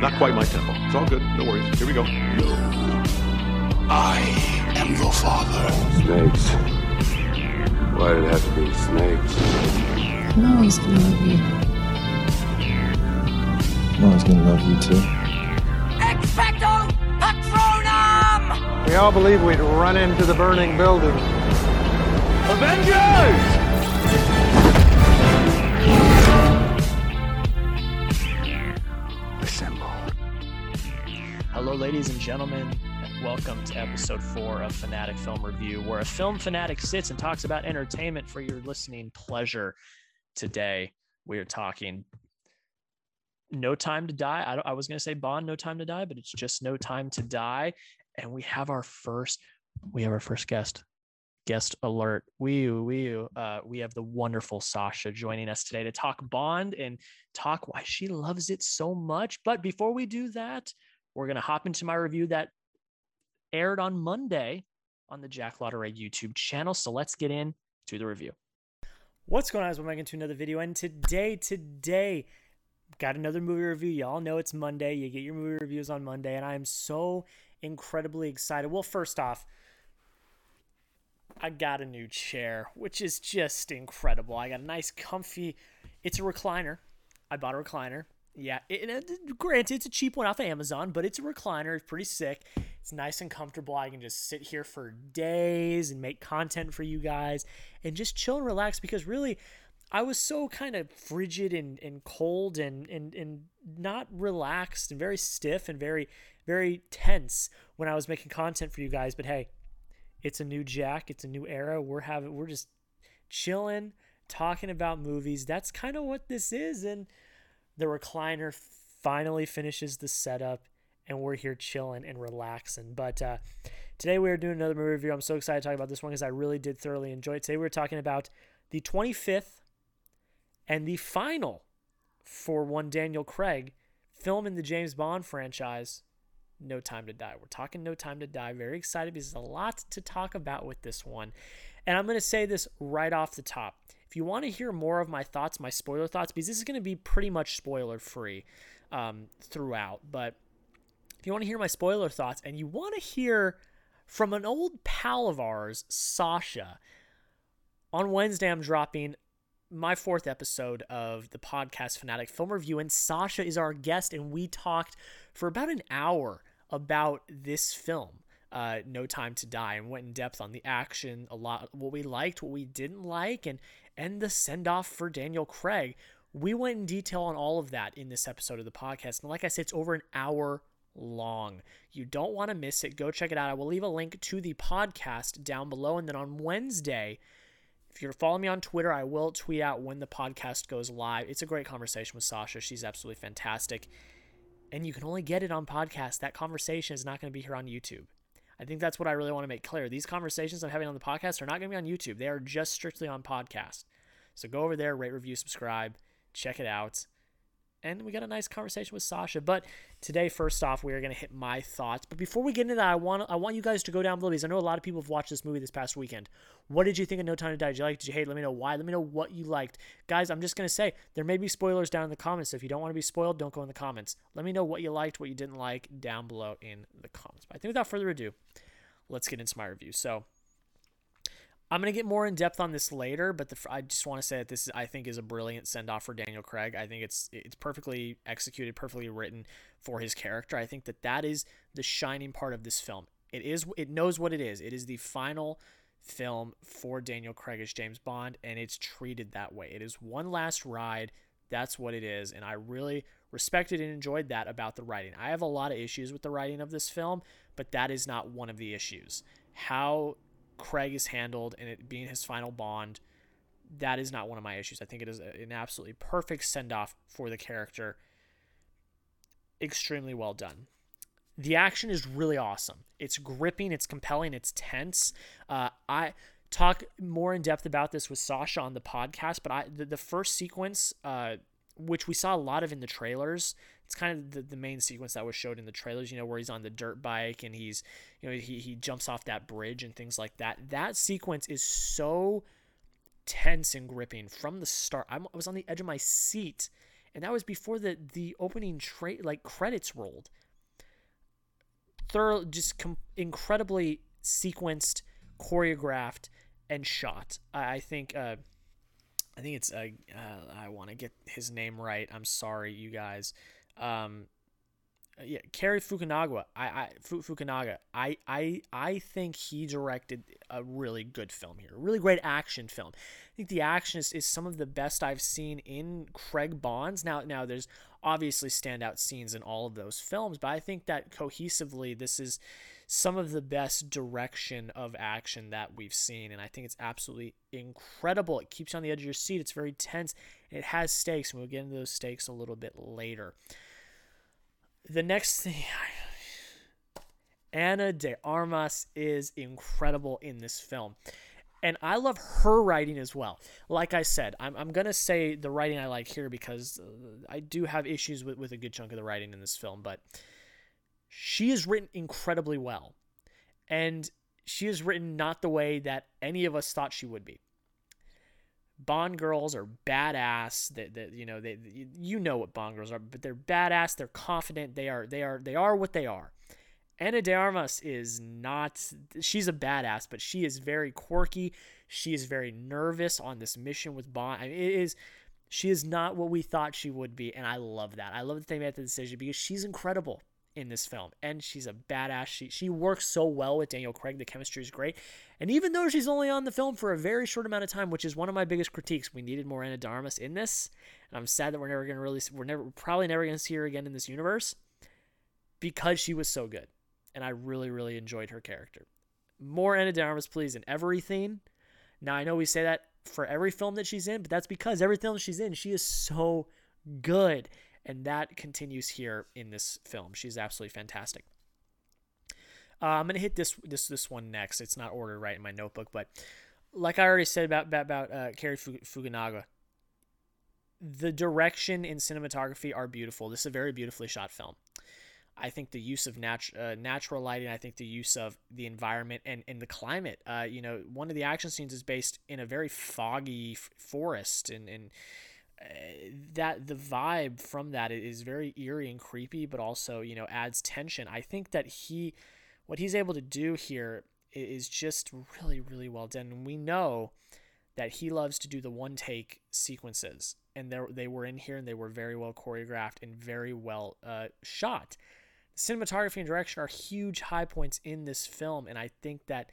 Not quite my tempo. It's all good. No worries. Here we go. I am your father. Snakes. Why did it have to be snakes? I'm always gonna love you. I'm always gonna love you too. Expecto Patronum! We all believe we'd run into the burning building. Avengers! Ladies and gentlemen. and Welcome to episode four of Finatic Film Review, where a film fanatic sits and talks about entertainment for your listening pleasure. Today, we are talking No Time to Die. I, I was going to say Bond, No Time to Die, but it's just No Time to Die. And we have our first, we have our first guest. Guest alert. We we uh, we have the wonderful Sasha joining us today to talk Bond and talk why she loves it so much. But before we do that, we're going to hop into my review that aired on Monday on the Jack Lautaret YouTube channel. So let's get in to the review. What's going on? As we're making to another video, and today, today, got another movie review. Y'all know it's Monday. You get your movie reviews on Monday, and I am so incredibly excited. Well, first off, I got a new chair, which is just incredible. I got a nice, comfy. It's a recliner. I bought a recliner. Yeah, it, it- uh, granted, it's a cheap one off of Amazon, but it's a recliner. It's pretty sick. It's nice and comfortable. I can just sit here for days and make content for you guys and just chill and relax because really, I was so kind of frigid and, and cold and, and, and not relaxed and very stiff and very, very tense when I was making content for you guys. But hey, it's a new Jack. It's a new era. We're having, we're just chilling, talking about movies. That's kind of what this is. And the recliner finally finishes the setup and we're here chilling and relaxing. But uh, today we are doing another movie review. I'm so excited to talk about this one because I really did thoroughly enjoy it. Today we are talking about the 25th and the final for one Daniel Craig film in the James Bond franchise, No Time to Die. We're talking No Time to Die. Very excited because there's a lot to talk about with this one. And I'm going to say this right off the top. If you want to hear more of my thoughts, my spoiler thoughts, because this is going to be pretty much spoiler free um, throughout, but if you want to hear my spoiler thoughts and you want to hear from an old pal of ours, Sasha, on Wednesday I'm dropping my fourth episode of the podcast Finatic Film Review, and Sasha is our guest, and we talked for about an hour about this film, uh, No Time to Die, and went in depth on the action, a lot, what we liked, what we didn't like, and and the send off for Daniel Craig. We went in detail on all of that in this episode of the podcast, and like I said, it's over an hour long. You don't want to miss it. Go check it out. I will leave a link to the podcast down below, and then on Wednesday. If you're following me on Twitter, I will tweet out when the podcast goes live. It's a great conversation with Sasha. She's absolutely fantastic. And you can only get it on podcast. That conversation is not going to be here on YouTube. I think that's what I really want to make clear. These conversations I'm having on the podcast are not going to be on YouTube. They are just strictly on podcast. So go over there, rate, review, subscribe, check it out. And we got a nice conversation with Sasha. But today, first off, we are going to hit my thoughts. But before we get into that, I want I want you guys to go down below because I know a lot of people have watched this movie this past weekend. What did you think of No Time to Die? Did you like? Did you hate? Let me know why. Let me know what you liked, guys. I'm just going to say there may be spoilers down in the comments. So if you don't want to be spoiled, don't go in the comments. Let me know what you liked, what you didn't like down below in the comments. But I think without further ado, let's get into my review. So. I'm gonna get more in depth on this later, but the, I just want to say that this is, I think is a brilliant send off for Daniel Craig. I think it's it's perfectly executed, perfectly written for his character. I think that that is the shining part of this film. It is it knows what it is. It is the final film for Daniel Craig as James Bond, and it's treated that way. It is one last ride. That's what it is, and I really respected and enjoyed that about the writing. I have a lot of issues with the writing of this film, but that is not one of the issues. How Craig is handled and it being his final bond, that is not one of my issues. I think it is an absolutely perfect send off for the character. Extremely well done. The action is really awesome. It's gripping, it's compelling, it's tense. Uh, I talk more in depth about this with Sasha on the podcast, but I the, the first sequence, uh, which we saw a lot of in the trailers, it's kind of the, the main sequence that was showed in the trailers, you know, where he's on the dirt bike and he's, you know, he, he jumps off that bridge and things like that. That sequence is so tense and gripping from the start. I'm, I was on the edge of my seat and that was before the the opening tra- like credits rolled. Thorough, just com- incredibly sequenced, choreographed, and shot. I, I think. Uh, I think it's. Uh, uh, I want to get his name right. I'm sorry, you guys. Um, yeah, Cary Fukunaga. I, I Fukunaga. I, I, I think he directed a really good film here. A really great action film. I think the action is, is some of the best I've seen in Craig Bonds. Now, now there's obviously standout scenes in all of those films, but I think that cohesively, this is some of the best direction of action that we've seen, and I think it's absolutely incredible. It keeps you on the edge of your seat. It's very tense. It has stakes, and we'll get into those stakes a little bit later. The next thing, Ana de Armas is incredible in this film. And I love her writing as well. Like I said, I'm, I'm going to say the writing I like here because uh, I do have issues with, with a good chunk of the writing in this film, but she is written incredibly well. And she is written not the way that any of us thought she would be. Bond girls are badass. That that you know they you know what Bond girls are, but they're badass. They're confident. They are they are they are what they are. Ana de Armas is not. She's a badass, but she is very quirky. She is very nervous on this mission with Bond. I mean, it is. She is not what we thought she would be, and I love that. I love that they made the decision because she's incredible in this film, and she's a badass. She she works so well with Daniel Craig. The chemistry is great, and even though she's only on the film for a very short amount of time, which is one of my biggest critiques, we needed more Ana de Armas in this, and I'm sad that we're never gonna really we're never probably never gonna see her again in this universe because she was so good, and I really really enjoyed her character. More Ana de Armas, please, in everything. Now I know we say that for every film that she's in, but that's because every film she's in, she is so good and that continues here in this film. She's absolutely fantastic. Uh, I'm gonna hit this this this one next. It's not ordered right in my notebook, but like I already said about about, about uh, Cary Fukunaga, the direction and cinematography are beautiful. This is a very beautifully shot film. I think the use of uh, natural lighting, I think the use of the environment and, and the climate. Uh, you know, one of the action scenes is based in a very foggy f- forest, and, and that the vibe from that is very eerie and creepy, but also you know adds tension. I think that he, what he's able to do here is just really really well done. And we know that he loves to do the one take sequences, and they they were in here and they were very well choreographed and very well uh, shot. Cinematography and direction are huge high points in this film, and I think that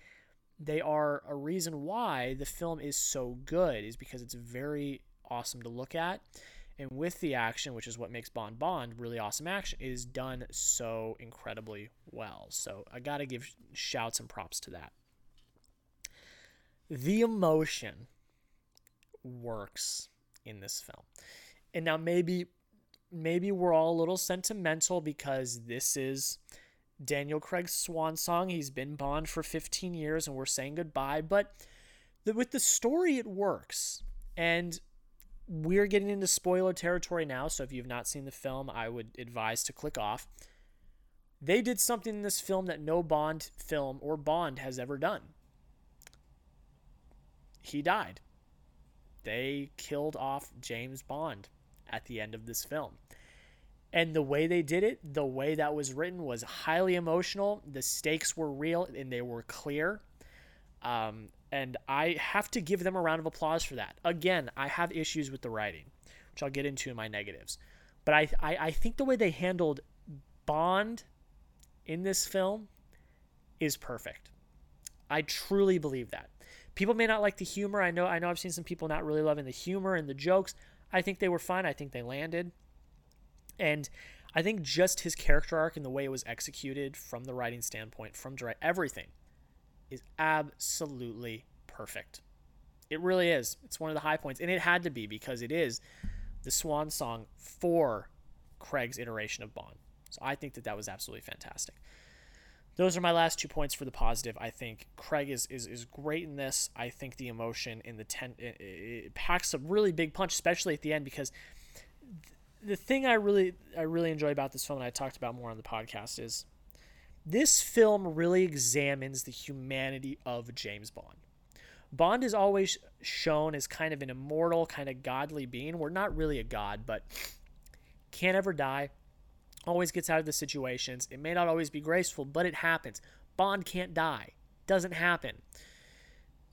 they are a reason why the film is so good is because it's very awesome to look at. And with the action, which is what makes Bond Bond really awesome action, is done so incredibly well. So I got to give shouts and props to that. The emotion works in this film. And now maybe maybe we're all a little sentimental because this is Daniel Craig's swan song. He's been Bond for 15 years and we're saying goodbye, but the, with the story it works. And we're getting into spoiler territory now, so if you've not seen the film, I would advise to click off. They did something in this film that no Bond film or Bond has ever done. He died. They killed off James Bond at the end of this film. And the way they did it, the way that was written was highly emotional. The stakes were real and they were clear. Um, and I have to give them a round of applause for that. Again, I have issues with the writing, which I'll get into in my negatives. But I, I, I think the way they handled Bond in this film is perfect. I truly believe that. People may not like the humor. I know I know I've seen some people not really loving the humor and the jokes. I think they were fine. I think they landed. And I think just his character arc and the way it was executed from the writing standpoint, from direct everything is absolutely perfect. It really is. It's one of the high points, and it had to be because it is the swan song for Craig's iteration of Bond. So I think that that was absolutely fantastic. Those are my last two points for the positive. I think Craig is is, is great in this. I think the emotion in the ten it, it packs a really big punch, especially at the end, because the thing I really I really enjoy about this film, and I talked about more on the podcast, is this film really examines the humanity of James Bond. Bond is always shown as kind of an immortal, kind of godly being. We're not really a god, but can't ever die, always gets out of the situations. It may not always be graceful, but it happens. Bond can't die. Doesn't happen.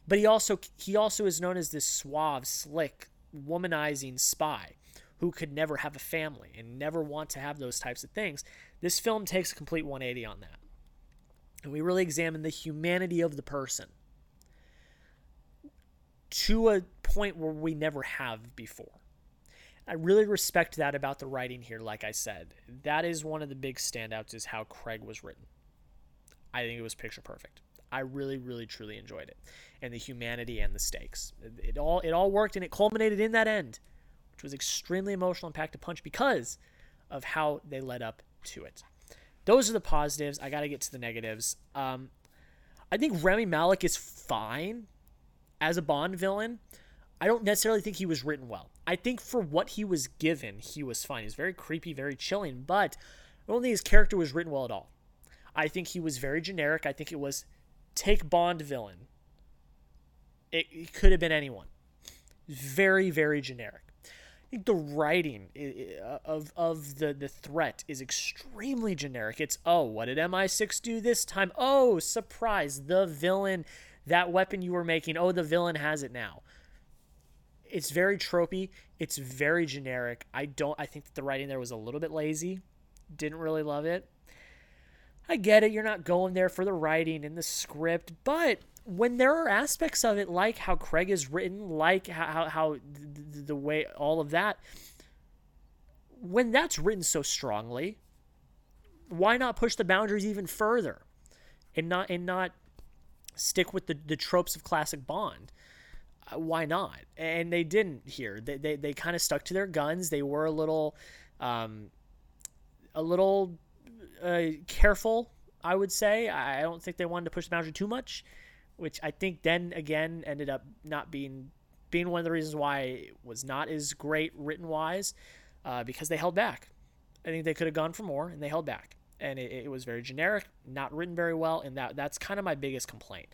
But he also he also is known as this suave, slick, womanizing spy who could never have a family and never want to have those types of things. This film takes a complete 180 on that. And we really examine the humanity of the person to a point where we never have before. I really respect that about the writing here, like I said. That is one of the big standouts is how Craig was written. I think it was picture perfect. I really, really, truly enjoyed it. And the humanity and the stakes. It, all it all worked and it culminated in that end, which was extremely emotional and packed a punch because of how they led up to it. Those are the positives. I gotta get to the negatives. Um, I think Rami Malek is fine as a Bond villain. I don't necessarily think he was written well. I think for what he was given, he was fine. He's very creepy, very chilling, but I don't think his character was written well at all. I think he was very generic. I think it was take Bond villain. It, it could have been anyone. Very, very generic. Think the writing uh, of of the the threat is extremely generic. It's oh, what did MI6 do this time? Oh, surprise! The villain, that weapon you were making. Oh, the villain has it now it's very tropey. It's very generic. I don't. I think the writing there was a little bit lazy. Didn't really love it. I get it. You're not going there for the writing and the script, but when there are aspects of it, like how Craig is written, like how how, how the, the way all of that, when that's written so strongly, why not push the boundaries even further, and not and not stick with the the tropes of classic Bond? Uh, why not? And they didn't here. They they, they kind of stuck to their guns. They were a little, um, a little uh, careful. I would say. I don't think they wanted to push the boundary too much, which I think then again ended up not being being one of the reasons why it was not as great written wise, uh, because they held back. I think they could have gone for more, and they held back. And it, it was very generic, not written very well, and that that's kind of my biggest complaint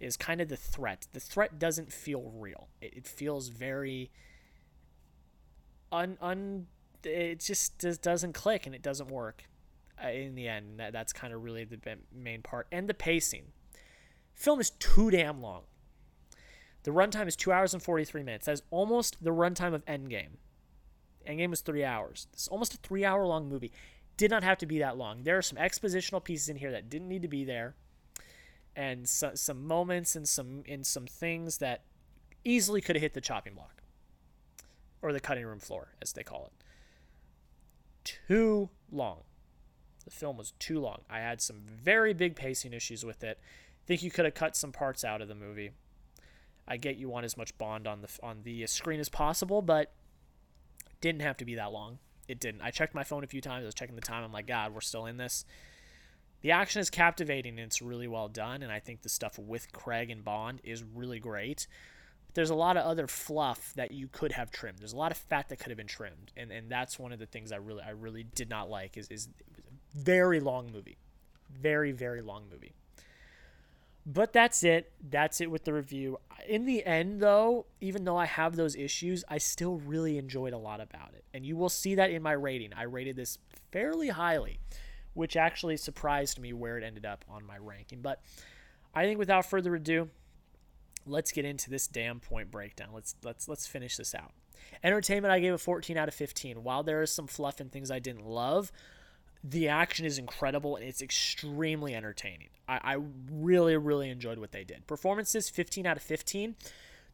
is kind of the threat. The threat doesn't feel real. It, it feels very un un. It just, just doesn't click and it doesn't work uh, in the end. That, that's kind of really the main part. And the pacing. Film is too damn long. The runtime is two hours and 43 minutes. That is almost the runtime of Endgame. Endgame was three hours. Is almost a three hour long movie. Did not have to be that long. There are some expositional pieces in here that didn't need to be there and so, some moments and some in some things that easily could have hit the chopping block or the cutting room floor as they call it too long the film was too long i had some very big pacing issues with it think you could have cut some parts out of the movie i get you want as much bond on the on the uh, screen as possible but didn't have to be that long it didn't i checked my phone a few times i was checking the time i'm like god we're still in this the action is captivating and it's really well done. And I think the stuff with Craig and Bond is really great. But there's a lot of other fluff that you could have trimmed. There's a lot of fat that could have been trimmed, and and that's one of the things I really I really did not like is is a very long movie, very very long movie. But that's it. That's it with the review. In the end, though, even though I have those issues, I still really enjoyed a lot about it. And you will see that in my rating. I rated this fairly highly which actually surprised me where it ended up on my ranking. But I think without further ado, let's get into this damn point breakdown. Let's let's let's finish this out. Entertainment, I gave a 14 out of 15. While there is some fluff and things I didn't love, the action is incredible and it's extremely entertaining. I, I really, really enjoyed what they did. Performances, 15 out of 15.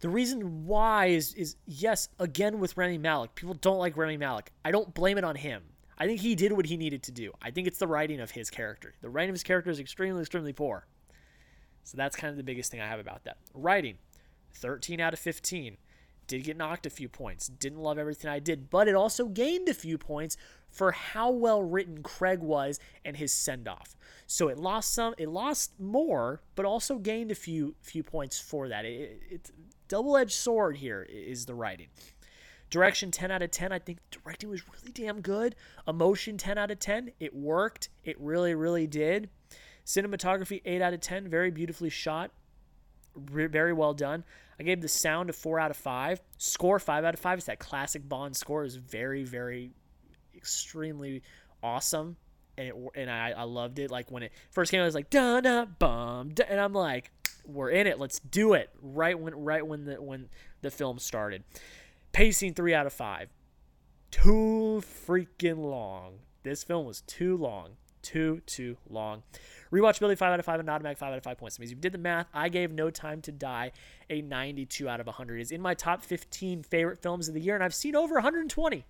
The reason why is is yes, again with Rami Malek. People don't like Rami Malek. I don't blame it on him. I think he did what he needed to do. I think it's the writing of his character. The writing of his character is extremely, extremely poor. So that's kind of the biggest thing I have about that. Writing, 13 out of 15. Did get knocked a few points. Didn't love everything I did, but it also gained a few points for how well written Craig was and his send off. So it lost some, it lost more, but also gained a few few points for that. It, it's double edged sword here is the writing. Direction 10 out of 10. I think directing was really damn good. Emotion 10 out of 10. It worked. It really, really did. Cinematography 8 out of 10. Very beautifully shot. Re- very well done. I gave the sound a 4 out of 5. Score 5 out of 5. It's that classic Bond score. is very, very extremely awesome, and it and I, I loved it. Like when it first came, out, I was like da da bum, and I'm like, we're in it. Let's do it. Right when right when the when the film started, pacing three out of five. Too freaking long. This film was too long. Too too long. Rewatchability 5 out of 5 and automatic 5 out of 5 points. Means if you did the math, I gave No Time to Die a 92 out of 100. It's in my top 15 favorite films of the year, and I've seen over 120.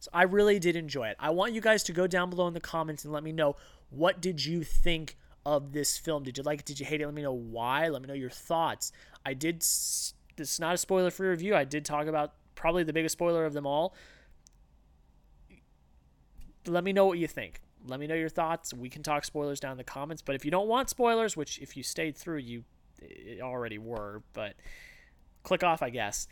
So I really did enjoy it. I want you guys to go down below in the comments and let me know what did you think of this film? Did you like it? Did you hate it? Let me know why. Let me know your thoughts. I did. Is not a spoiler free review. I did talk about probably the biggest spoiler of them all. Let me know what you think let me know your thoughts. We can talk spoilers down in the comments. But if you don't want spoilers, which if you stayed through, you already were, but click off, I guess.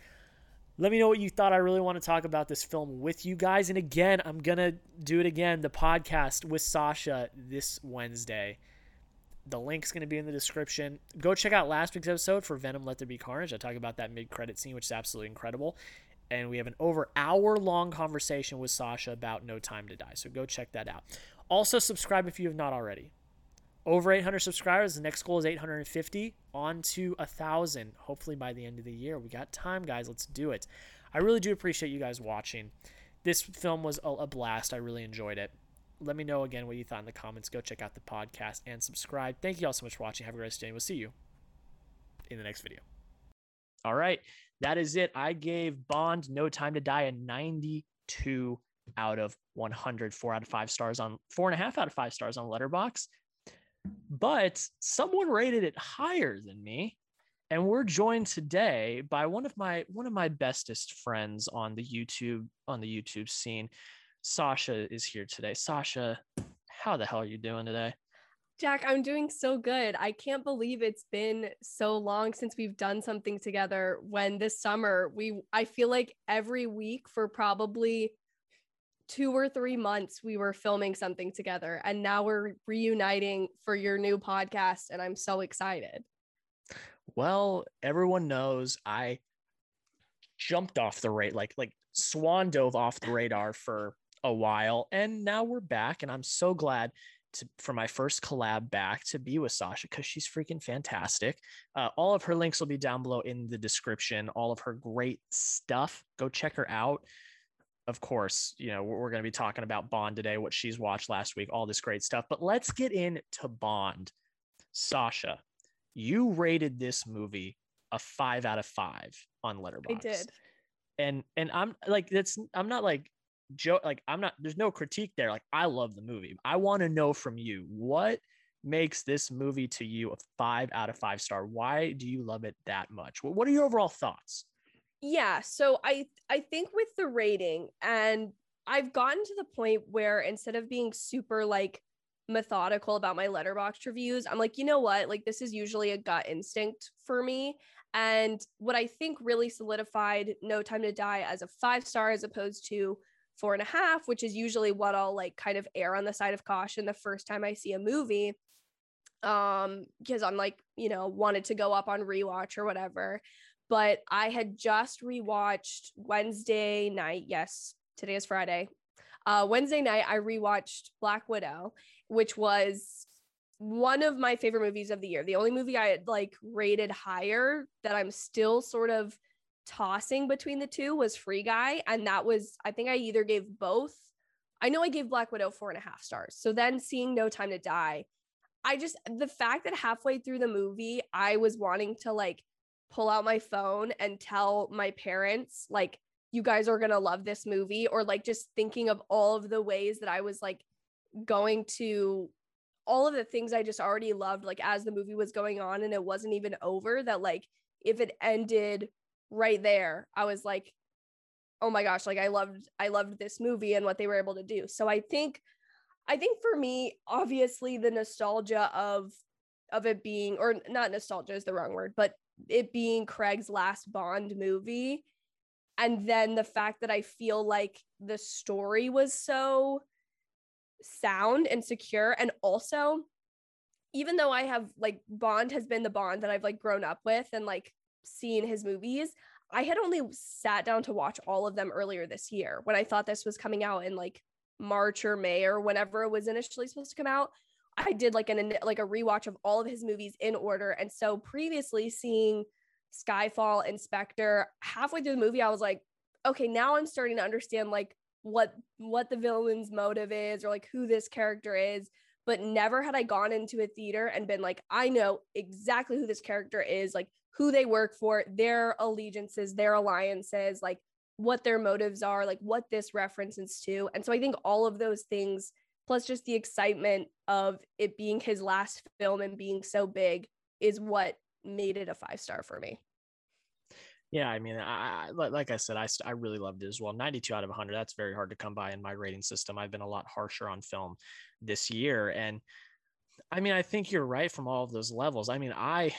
Let me know what you thought. I really want to talk about this film with you guys. And again, I'm going to do it again the podcast with Sasha this Wednesday. The link's going to be in the description. Go check out last week's episode for Venom Let There Be Carnage. I talk about that mid credit scene, which is absolutely incredible and we have an over hour long conversation with Sasha about No Time to Die. So go check that out. Also, subscribe if you have not already. Over 800 subscribers. The next goal is 850. On to a thousand. Hopefully by the end of the year. We got time, guys. Let's do it. I really do appreciate you guys watching. This film was a blast. I really enjoyed it. Let me know again what you thought in the comments. Go check out the podcast and subscribe. Thank you all so much for watching. Have a great day. We'll see you in the next video. All right. That is it. I gave Bond No Time to Die a 92 out of 100, four out of five stars on four and a half out of five stars on Letterboxd. But someone rated it higher than me. And we're joined today by one of my one of my bestest friends on the YouTube on the YouTube scene. Sasha is here today. Sasha, how the hell are you doing today? Jack, I'm doing so good. I can't believe it's been so long since we've done something together. When this summer, we I feel like every week for probably two or three months we were filming something together and now we're reuniting for your new podcast and I'm so excited. Well, everyone knows I jumped off the rate like like swan dove off the radar for a while and now we're back and I'm so glad to, for my first collab back to be with Sasha because she's freaking fantastic. Uh, all of her links will be down below in the description. All of her great stuff. Go check her out. Of course, you know, we're, we're going to be talking about Bond today, what she's watched last week, all this great stuff. But let's get into Bond. Sasha, you rated this movie a five out of five on Letterboxd. I did. And and I'm like that's I'm not like Joe, like I'm not, there's no critique there. Like I love the movie. I want to know from you what makes this movie to you a five out of five star. Why do you love it that much? What are your overall thoughts? Yeah, so I I think with the rating, and I've gotten to the point where instead of being super like methodical about my Letterboxd reviews, I'm like, you know what? Like this is usually a gut instinct for me. And what I think really solidified No Time to Die as a five star as opposed to four and a half, which is usually what I'll like kind of err on the side of caution the first time I see a movie. Um, because I'm like, you know, wanted to go up on rewatch or whatever. But I had just rewatched Wednesday night. Yes, today is Friday. Uh, Wednesday night, I rewatched Black Widow, which was one of my favorite movies of the year. The only movie I had like rated higher that I'm still sort of tossing between the two was Free Guy. And that was, I think I either gave both. I know I gave Black Widow four and a half stars. So then seeing No Time to Die, I just, the fact that halfway through the movie, I was wanting to like pull out my phone and tell my parents, like, you guys are going to love this movie, or like just thinking of all of the ways that I was like going to all of the things I just already loved, like as the movie was going on and it wasn't even over, that like if it ended right there i was like oh my gosh like i loved i loved this movie and what they were able to do. So i think i think for me obviously the nostalgia of of it being or not nostalgia is the wrong word but it being craig's last bond movie and then the fact that i feel like the story was so sound and secure and also even though i have like bond has been the bond that i've like grown up with and like seen his movies I had only sat down to watch all of them earlier this year when I thought this was coming out in like March or May or whenever it was initially supposed to come out. I did like an like a rewatch of all of his movies in order. And so previously seeing Skyfall and Spectre halfway through the movie, I was like, okay, now I'm starting to understand like what what the villain's motive is or like who this character is. But never had I gone into a theater and been like, I know exactly who this character is, like who they work for, their allegiances, their alliances, like what their motives are, like what this references to. And so I think all of those things, plus just the excitement of it being his last film and being so big, is what made it a five star for me. Yeah, I mean, I, like I said, I, I really loved it as well. 92 out of 100. That's very hard to come by in my rating system. I've been a lot harsher on film this year. And I mean, I think you're right from all of those levels. I mean, I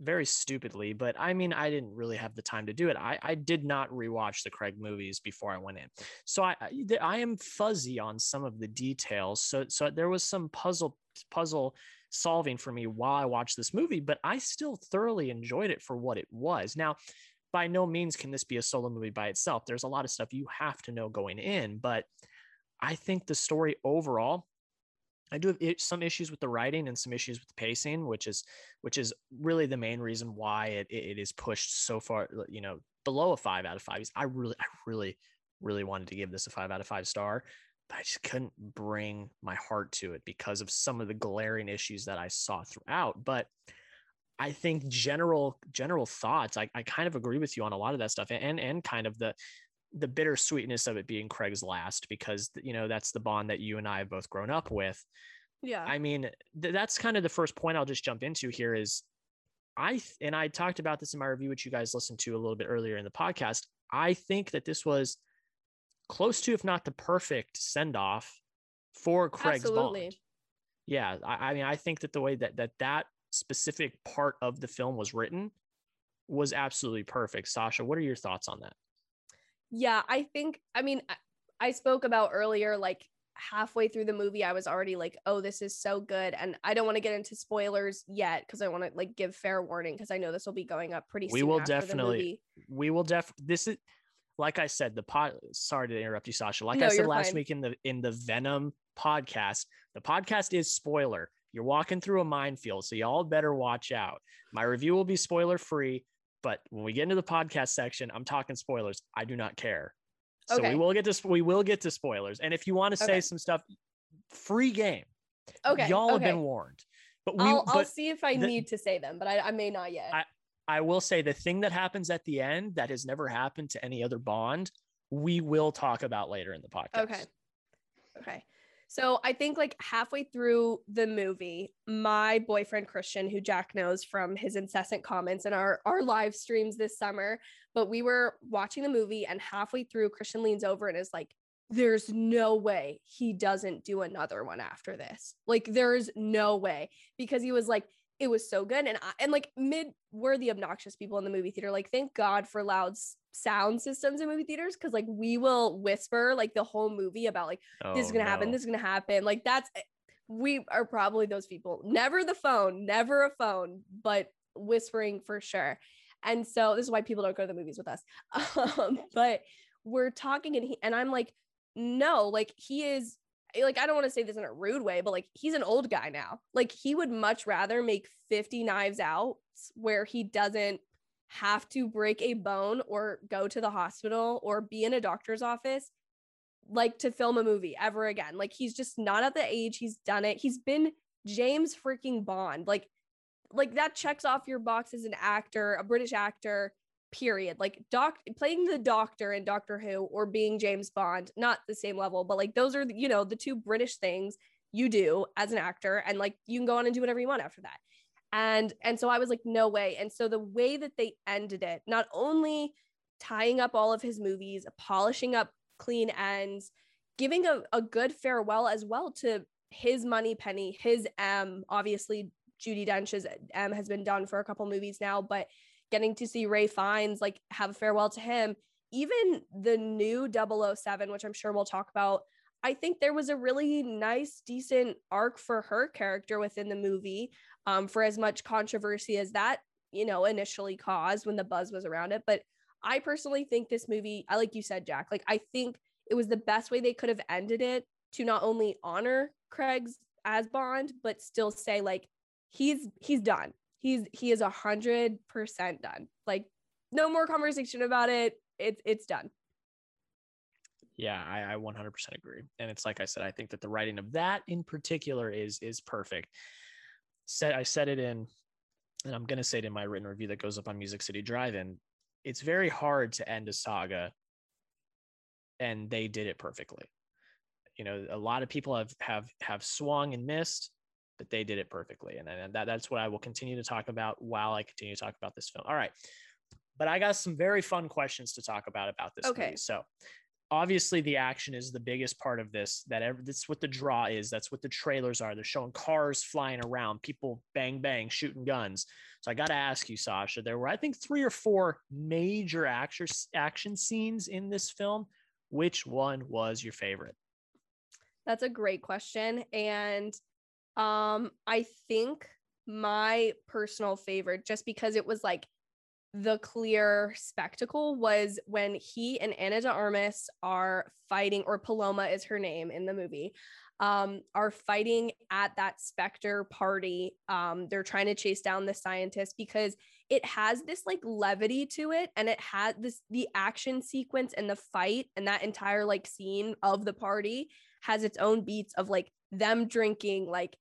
very stupidly, but I mean, I didn't really have the time to do it. I, I did not rewatch the Craig movies before I went in, so I I am fuzzy on some of the details. So so there was some puzzle puzzle solving for me while I watched this movie, but I still thoroughly enjoyed it for what it was. Now, by no means can this be a solo movie by itself. There's a lot of stuff you have to know going in, but I think the story overall I do have some issues with the writing and some issues with the pacing, which is which is really the main reason why it, it is pushed so far, you know, below a five out of five. I really, I really, really wanted to give this a five out of five star, but I just couldn't bring my heart to it because of some of the glaring issues that I saw throughout. But I think general general thoughts, I, I kind of agree with you on a lot of that stuff and and kind of the the bittersweetness of it being Craig's last because you know that's the bond that you and I have both grown up with. Yeah. I mean, th- that's kind of the first point I'll just jump into here is I th- and I talked about this in my review which you guys listened to a little bit earlier in the podcast. I think that this was close to if not the perfect send off for Craig's Absolutely. bond. Yeah, I, I mean I think that the way that that that specific part of the film was written was absolutely perfect. Sasha, what are your thoughts on that? Yeah, I think, I mean, I, I spoke about earlier, like halfway through the movie, I was already like, oh, this is so good. And I don't want to get into spoilers yet because I want to like give fair warning because I know this will be going up pretty we soon. We will definitely, we will def, this is, like I said, the pod. Sorry to interrupt you, Sasha. Like no, I said last fine. week in the in the Venom podcast, the podcast is spoiler. You're walking through a minefield, so y'all better watch out. My review will be spoiler free. But when we get into the podcast section, I'm talking spoilers. I do not care. So okay. we will get to we will get to spoilers. And if you want to say okay. some stuff, free game. Okay. Y'all okay. have been warned. But we, I'll, but I'll see if I the, need to say them, but I, I may not yet. I, I will say the thing that happens at the end that has never happened to any other Bond, we will talk about later in the podcast. Okay. Okay. So I think like halfway through the movie, my boyfriend Christian, who Jack knows from his incessant comments in our, our live streams this summer, but we were watching the movie and halfway through, Christian leans over and is like, there's no way he doesn't do another one after this. Like, there's no way because he was like, it was so good. And I, and like mid, we're the obnoxious people in the movie theater. Like, thank God for loud sound systems in movie theaters because like we will whisper like the whole movie about like oh, this is gonna no. happen, this is gonna happen. Like that's eh, we are probably those people. Never the phone, never a phone, but whispering for sure. And so this is why people don't go to the movies with us. Um, but we're talking and he and I'm like, no, like he is like I don't want to say this in a rude way, but like he's an old guy now. Like he would much rather make 50 knives out where he doesn't have to break a bone or go to the hospital or be in a doctor's office like to film a movie ever again. Like he's just not at the age he's done it. He's been James freaking Bond. Like like that checks off your box as an actor, a British actor, period. Like doc playing the doctor in Doctor Who or being James Bond, not the same level, but like those are you know the two British things you do as an actor and like you can go on and do whatever you want after that and and so i was like no way. And so the way that they ended it not only tying up all of his movies polishing up clean ends giving a, a good farewell as well to his Moneypenny his m obviously judi dench's m has been done for a couple movies now but getting to see Ralph Fiennes like have a farewell to him. Even the new 007 which i'm sure we'll talk about I think there was a really nice, decent arc for her character within the movie um, for as much controversy as that, you know, initially caused when the buzz was around it. But I personally think this movie, I like you said, Jack, like I think it was the best way they could have ended it to not only honor Craig's as Bond, but still say like he's he's done. He's he is a hundred percent done. Like no more conversation about it. It's it's done. Yeah, I, I 100% agree. And it's like I said, I think that the writing of that in particular is is perfect. Said I said it in, and I'm gonna say it in my written review that goes up on Music City Drive-In. It's very hard to end a saga, and they did it perfectly. You know, a lot of people have have have swung and missed, but they did it perfectly, and, and that that's what I will continue to talk about while I continue to talk about this film. All right, but I got some very fun questions to talk about about this Okay. movie. So obviously the action is the biggest part of this that ever that's what the draw is that's what the trailers are. They're showing cars flying around people bang bang shooting guns. So i got to ask you sasha there were i think three or four major action action scenes in this film. Which one was your favorite? That's a great question. And um, I think my personal favorite, just because it was like the clear spectacle, was when he and Ana de Armas are fighting, or Paloma is her name in the movie, um, are fighting at that Spectre party. Um, they're trying to chase down the scientist because it has this like levity to it and it had this the action sequence and the fight and that entire like scene of the party has its own beats of like them drinking like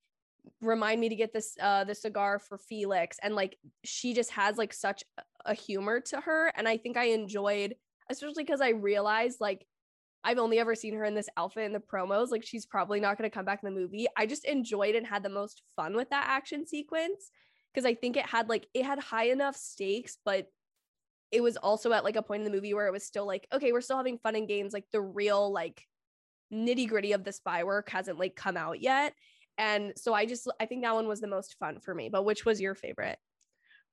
remind me to get this uh the cigar for Felix and like she just has like such a- humor to her and I think I enjoyed especially because I realized like I've only ever seen her in this outfit in the promos like she's probably not going to come back in the movie. I just enjoyed and had the most fun with that action sequence because I think it had like it had high enough stakes but it was also at like a point in the movie where it was still like okay we're still having fun and games like the real like nitty gritty of the spy work hasn't like come out yet. And so i just i think that one was the most fun for me but which was your favorite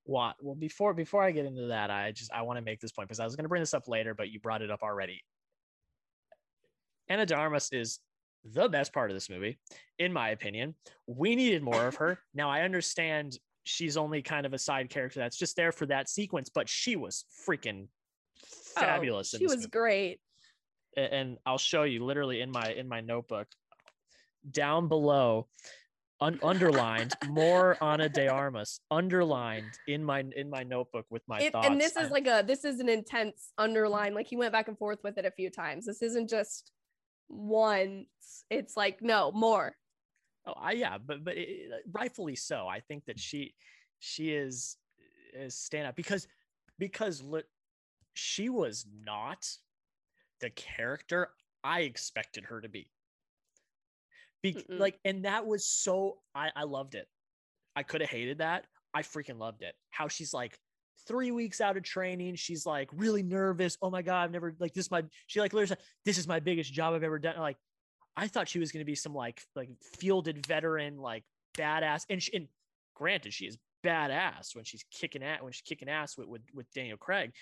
what well before before i get into that i just i want to make this point because i was going to bring this up later but you brought it up already. Ana de Armas is the best part of this movie in my opinion. We needed more of her. Now i understand she's only kind of a side character that's just there for that sequence but she was freaking Oh, fabulous in she was movie. great. And i'll show you literally in my in my notebook down below un- underlined more Ana de Armas underlined in my in my notebook with my It- thoughts. and this is like a this is an intense underline like he went back and forth with it a few times this isn't just once it's like no more oh, I, yeah, but but it, rightfully so. I think that she she is is stand up because because look, she was not the character I expected her to be. Be- Mm-mm. like, and that was so I I loved it. I could have hated that. I freaking loved it. How she's like three weeks out of training, she's like really nervous. Oh my god, I've never like this. is My she like literally said, this is my biggest job I've ever done. Like, I thought she was gonna be some like like fielded veteran, like badass. And she, and granted, she is badass when she's kicking at when she's kicking ass with with, with Daniel Craig.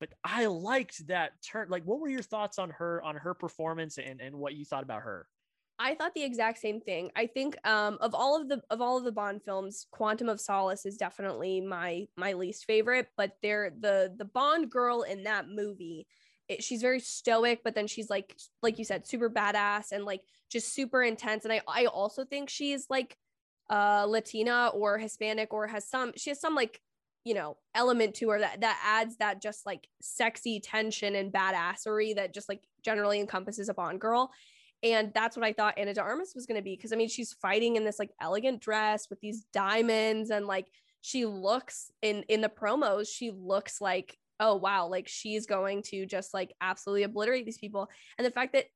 But I liked that turn. Like, what were your thoughts on her on her performance and and what you thought about her? I thought the exact same thing. I think um of all of the of all of the Bond films, Quantum of Solace is definitely my my least favorite, but they're the the Bond girl in that movie. It, she's very stoic, but then she's like like you said, super badass and like just super intense. And I I also think she's like uh Latina or Hispanic or has some she has some like you know element to her that that adds that just like sexy tension and badassery that just like generally encompasses a Bond girl. And that's what I thought Ana de Armas was going to be. Cause I mean, she's fighting in this like elegant dress with these diamonds and like she looks in, in the promos, she looks like, oh wow, like she's going to just like absolutely obliterate these people. And the fact that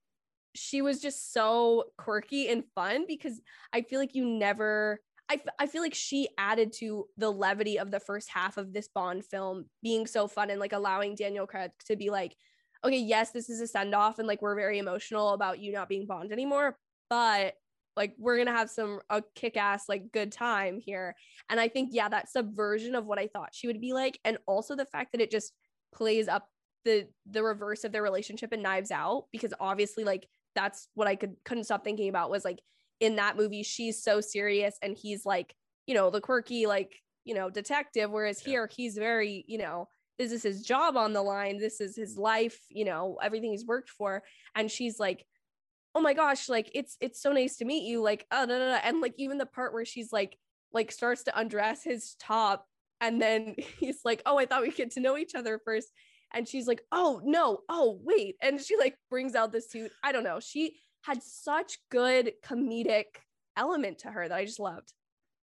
she was just so quirky and fun because I feel like you never, I, f- I feel like she added to the levity of the first half of this Bond film being so fun and like allowing Daniel Craig to be like, okay, yes, this is a send off, and like we're very emotional about you not being Bond anymore, but like we're gonna have some a kick ass like good time here. And I think yeah, that subversion of what I thought she would be like, and also the fact that it just plays up the the reverse of their relationship in Knives Out because obviously like that's what I could couldn't stop thinking about was like in that movie she's so serious and he's like you know the quirky like you know detective whereas Yeah. here he's very you know this is his job on the line. This is his life, you know, everything he's worked for. And she's like, oh my gosh, like it's it's so nice to meet you. Like, oh, no, no, no. and like even the part where she's like, like starts to undress his top, and then he's like, oh, I thought we get to know each other first. And she's like, oh no, oh wait. And she like brings out the suit. I don't know. She had such good comedic element to her that I just loved.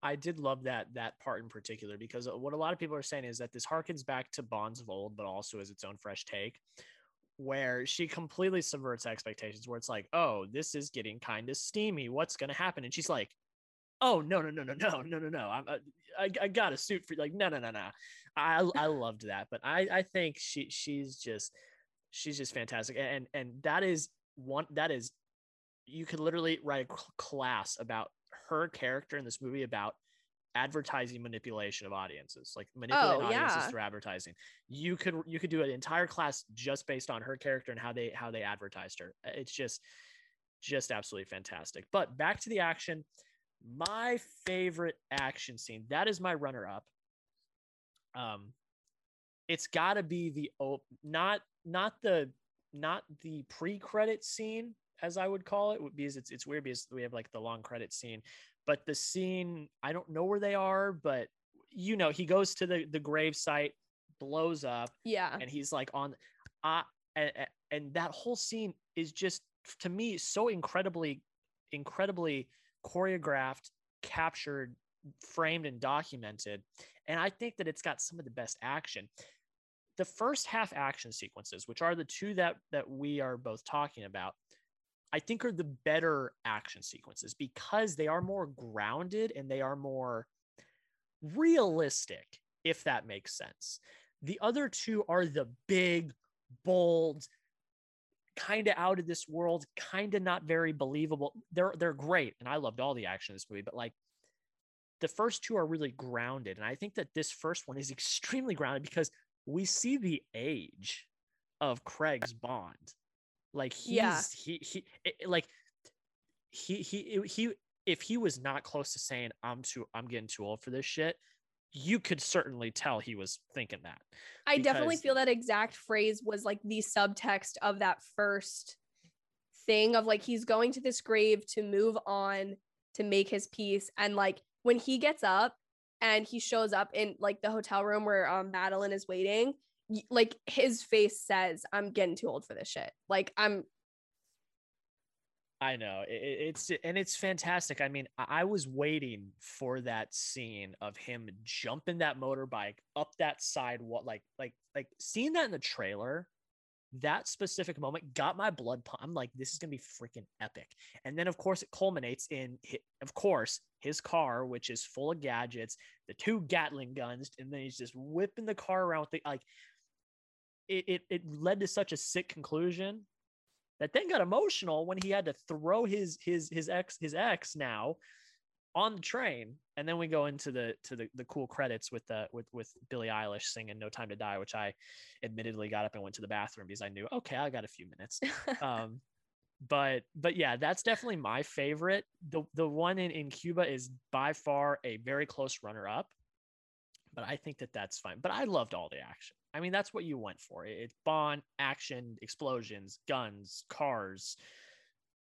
I did love that that part in particular because what a lot of people are saying is that this harkens back to Bonds of old, but also as its own fresh take, where she completely subverts expectations. Where it's like, oh, this is getting kind of steamy. What's gonna happen? And she's like, oh no no no no no no no no. I'm uh, I, I got a suit for like no no no no. I I loved that, but I I think she she's just she's just fantastic, and and that is one that is you could literally write a class about her character in this movie about advertising manipulation of audiences like manipulating Oh, audiences through advertising. You could you could do an entire class just based on her character and how they how they advertised her. It's just just absolutely fantastic. But back to the action. My favorite action scene that is my runner up um it's got to be the op- not not the not the pre-credit scene as I would call it because it's it's weird because we have like the long credit scene, but the scene I don't know where they are, but you know he goes to the the grave site, blows up, Yeah. and he's like on, uh, and, and that whole scene is just to me so incredibly, incredibly choreographed, captured, framed, and documented, and I think that it's got some of the best action. The first half action sequences, which are the two that that we are both talking about, I think are the better action sequences because they are more grounded and they are more realistic, if that makes sense. The other two are the big, bold, kind of out of this world, kind of not very believable. They're they're great, and I loved all the action in this movie, but like the first two are really grounded, and I think that this first one is extremely grounded because we see the age of Craig's Bond. Like he's Yeah. he he it- like he he he if he was not close to saying I'm too I'm getting too old for this shit, you could certainly tell he was thinking that. I definitely feel that exact phrase was like the subtext of that first thing of like he's going to this grave to move on to make his peace and like when he gets up and he shows up in like the hotel room where um Madeleine is waiting like his face says I'm getting too old for this shit like I'm I know it, it- it's and it's fantastic. I mean, I I was waiting for that scene of him jumping that motorbike up that sidewalk, like like like seeing that in the trailer. That specific moment got my blood pump. I'm like, this is gonna be freaking epic. And then, of course, it culminates in, of course, his car, which is full of gadgets, the two Gatling guns, and then he's just whipping the car around with the like. It it, it led to such a sick conclusion that then got emotional when he had to throw his his his ex his ex now on the train. And then we go into the to the, the cool credits with the with with Billie Eilish singing No Time to Die which I admittedly got up and went to the bathroom because I knew okay I got a few minutes. Um but but yeah that's definitely my favorite. The the one in in Cuba is by far a very close runner up but I think that that's fine. But I loved all the action I mean, that's what you went for. It- It's Bond, action, explosions, guns, cars,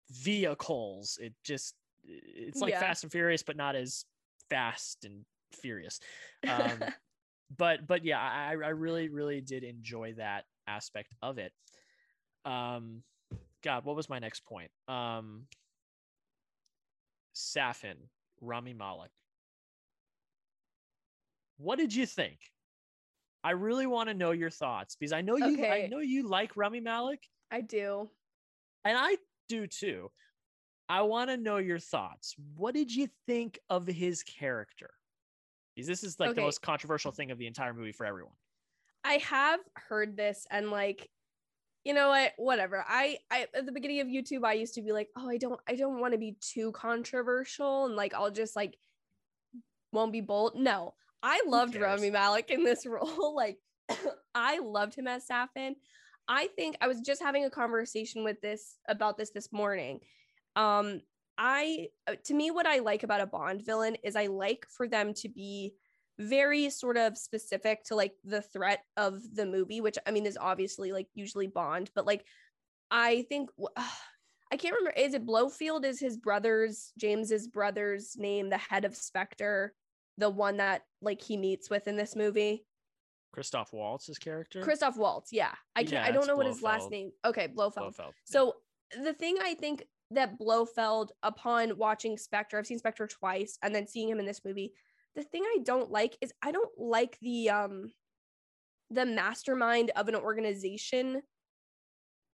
vehicles. It just, it's like Yeah. Fast and Furious, but not as fast and furious. Um, but, but yeah, I, I really, really did enjoy that aspect of it. Um, God, what was my next point? Um, Safin, Rami Malek. What did you think? I really want to know your thoughts because I know you I know you like Rami Malek I do and I do too. I want to know your thoughts. What did you think of his character? Because this is like the most controversial thing of the entire movie for everyone. I have heard this and like you know what whatever I I at the beginning of YouTube I used to be like oh I don't I don't want to be too controversial and like I'll just like won't be bold no I loved? Rami Malek in this role like I loved him as Safin I think I was just having a conversation with this about this this morning um I uh, to me what I like about a Bond villain is I like for them to be very sort of specific to like the threat of the movie, which I mean is obviously like usually Bond, but like I think I can't remember. Is it Blofeld Is his brother's James's brother's name the head of Spectre, the one that like he meets with in this movie? Christoph Waltz's character. Christoph Waltz. Yeah, I can't. Yeah, I don't know what his last name. Okay, Blofeld. Blofeld. yeah. So the thing I think that Blofeld, upon watching Spectre, I've seen Spectre twice, and then seeing him in this movie, the thing I don't like is I don't like the um the mastermind of an organization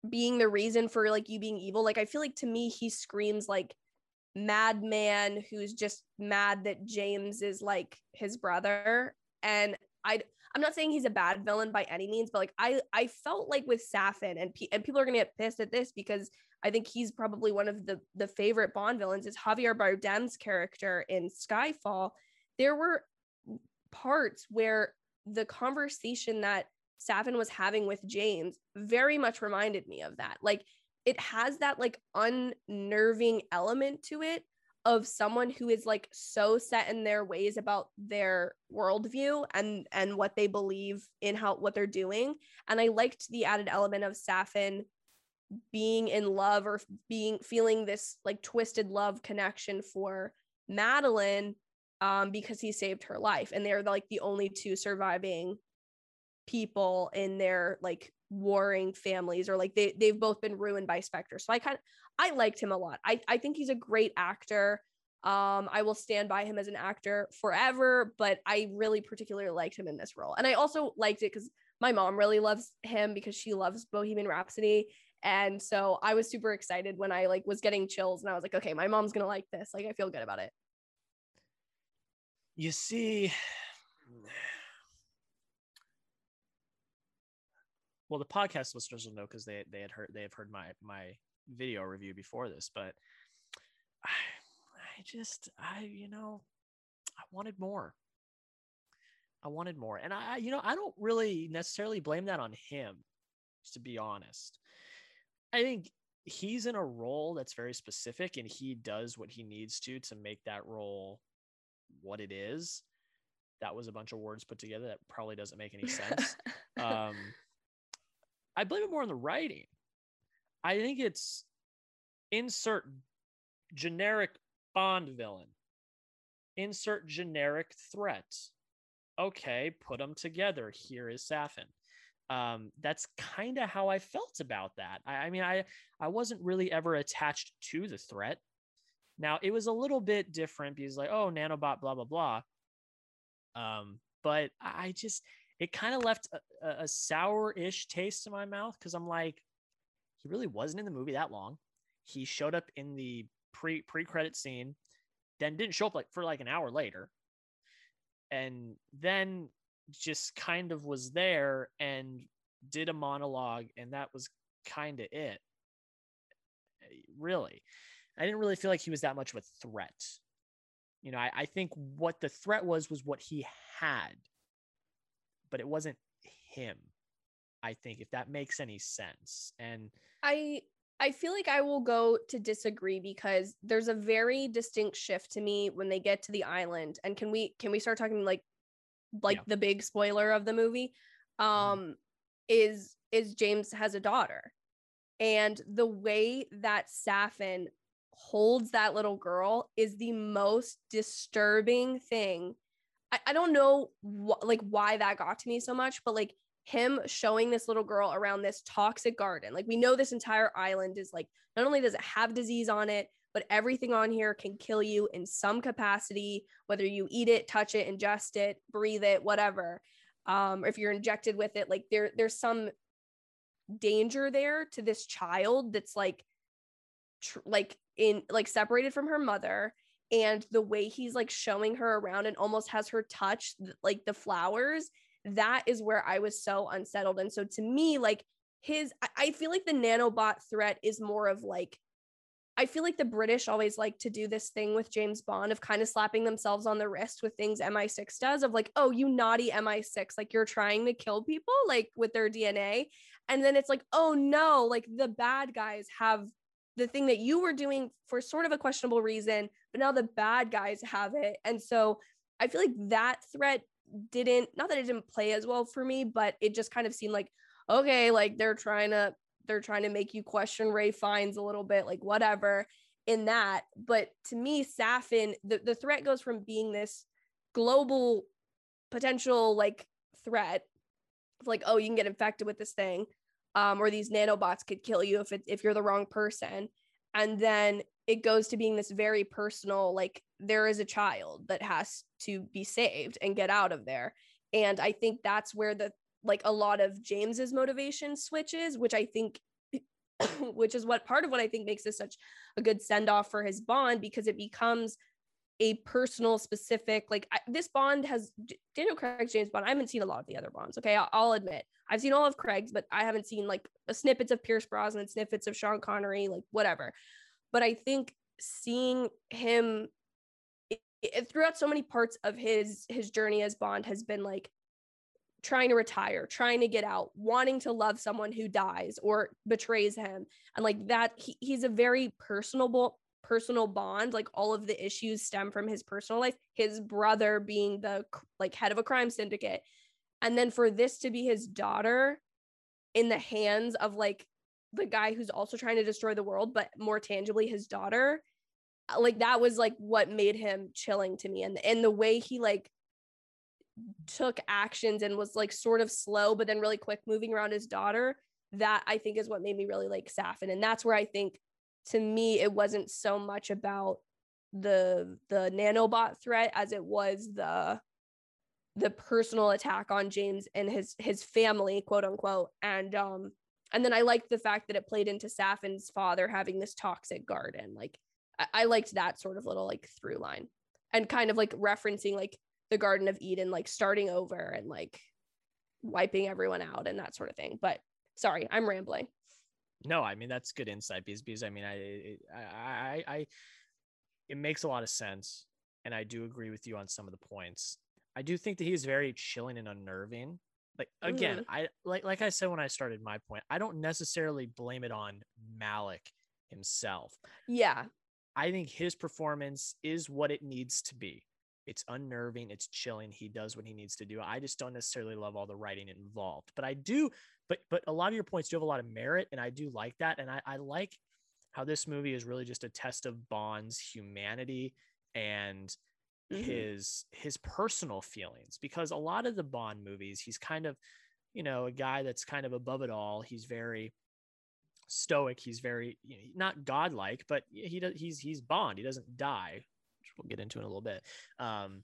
being the reason for like you being evil. Like I feel like to me he screams like madman who's just mad that James is like his brother and I I'm not saying he's a bad villain by any means but like I I felt like with Safin and pe- and people are to get pissed at this because I think he's probably one of the the favorite Bond villains is Javier Bardem's character in Skyfall there were parts where the conversation that Safin was having with James very much reminded me of that. Like it has that like unnerving element to it of someone who is like so set in their ways about their worldview and and what they believe in how what they're doing. And I liked the added element of Safin being in love or being feeling this like twisted love connection for Madeleine um because he saved her life and they're like the only two surviving people in their like warring families or like they they've both been ruined by Spectre. So I kind of I liked him a lot. I I think he's a great actor. Um I will stand by him as an actor forever, but I really particularly liked him in this role. And I also liked it cuz my mom really loves him because she loves Bohemian Rhapsody. And so I was super excited when I like was getting chills and I was like, okay, my mom's to like this. Like I feel good about it. You see, well, the podcast listeners will know because they they had heard they have heard my my video review before this, but I, I just I you know I wanted more. I wanted more, and I you know I don't really necessarily blame that on him, just to be honest. I think he's in a role that's very specific, and he does what he needs to to make that role what it is. That was a bunch of words put together that probably doesn't make any sense. um, I blame it more on the writing. I think it's insert generic Bond villain, insert generic threat. Okay, put them together. Here is Safin. Um, that's kind of how I felt about that. I, I mean, I I wasn't really ever attached to the threat. Now it was a little bit different because like, oh, nanobot, blah blah blah. Um, but I I just it kind of left a, a- sour-ish taste in my mouth because I'm like, he really wasn't in the movie that long. He showed up in the pre pre credit scene, then didn't show up like for like an hour later, and then just kind of was there and did a monologue, and that was kind of it. Eh, Really, I didn't really feel like he was that much of a threat. You know, I, I think what the threat was was what he had, but it wasn't him. I think if that makes any sense. And I I feel like I will go to disagree because there's a very distinct shift to me when they get to the island. And can we can we start talking like like Yeah. the big spoiler of the movie? Um is is James has a daughter. And the way that Safin holds that little girl is the most disturbing thing. I, I don't know wh- like why that got to me so much, but like him showing this little girl around this toxic garden. Like we know this entire island is like not only does it have disease on it, but everything on here can kill you in some capacity, whether you eat it, touch it, ingest it, breathe it, whatever. Um, or if you're injected with it, like there there's some danger there to this child that's like tr- like in like separated from her mother and the way he's like showing her around and almost has her touch like the flowers that is where i was so unsettled. And so to me like his I, feel like the nanobot threat is more of like i feel like the british always like to do this thing with james bond of kind of slapping themselves on the wrist with things mi6 does of like oh you naughty mi6 like you're trying to kill people like with their dna and then it's like oh no like the bad guys have the thing that you were doing for sort of a questionable reason but now the bad guys have it and so I feel like that threat didn't not that it didn't play as well for me, but it just kind of seemed like okay, like they're trying to they're trying to make you question Ralph Fiennes a little bit, like whatever in that. But to me, Safin, the, the threat goes from being this global potential like threat like oh you can get infected with this thing um, or these nanobots could kill you if it, if you're the wrong person. And then it goes to being this very personal like there is a child that has to be saved and get out of there. And i think that's where the like a lot of james's motivation switches which i think which is what part of what i think makes this such a good send off for his bond because it becomes a personal specific like I, this bond has daniel craig's james bond i haven't seen a lot of the other bonds okay? I'll, I'll, admit i've seen all of craig's but i haven't seen like snippets of pierce brosnan snippets of sean connery like whatever. But i think seeing him it, it, throughout so many parts of his his journey as bond has been like trying to retire trying to get out wanting to love someone who dies or betrays him and like that he, he's a very personable personal bond like all of the issues stem from his personal life his brother being the like head of a crime syndicate. And then for this to be his daughter in the hands of like the guy who's also trying to destroy the world but more tangibly his daughter uh, like that was like what made him chilling to me. And and the way he like took actions and was like sort of slow but then really quick moving around his daughter that i think is what made me really like Safin and that's where i think to me it wasn't so much about the the nanobot threat as it was the the personal attack on James and his his family quote unquote and um and then I liked the fact that it played into Safin's father having this toxic garden like I, I liked that sort of little like through line and kind of like referencing like the Garden of Eden like starting over and like wiping everyone out and that sort of thing but sorry I'm rambling no, I mean that's good insight because because I mean I I I, I it makes a lot of sense, and I do agree with you on some of the points. I do think that he's very chilling and unnerving. Like again, mm-hmm. I like like I said when I started my point, I don't necessarily blame it on Malek himself. Yeah. I think his performance is what it needs to be. It's unnerving, it's chilling. He does what he needs to do. I just don't necessarily love all the writing involved. But I do but but a lot of your points do have a lot of merit and i do like that and i, I like how this movie is really just a test of bond's humanity and mm-hmm. his his personal feelings because a lot of the bond movies he's kind of you know a guy that's kind of above it all. He's very stoic. He's very you know, not godlike but he does he's he's bond. He doesn't die which we'll get into in a little bit. Um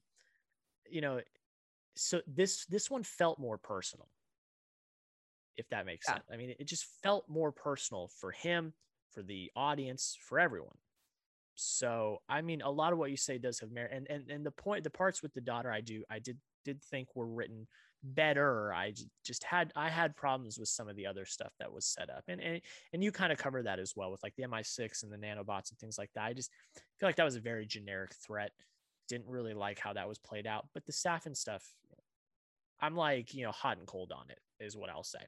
you know so this this one felt more personal if that makes yeah. sense. I mean, it just felt more personal for him, for the audience, for everyone. So, I mean, a lot of what you say does have merit, and and and the point, the parts with the daughter, I do, I did did think were written better. I just had I had problems with some of the other stuff that was set up, and and and you kind of cover that as well with like the MI6 and the nanobots and things like that. I just feel like that was a very generic threat. Didn't really like how that was played out, but the Safin stuff, I'm like you know hot and cold on it is what I'll say.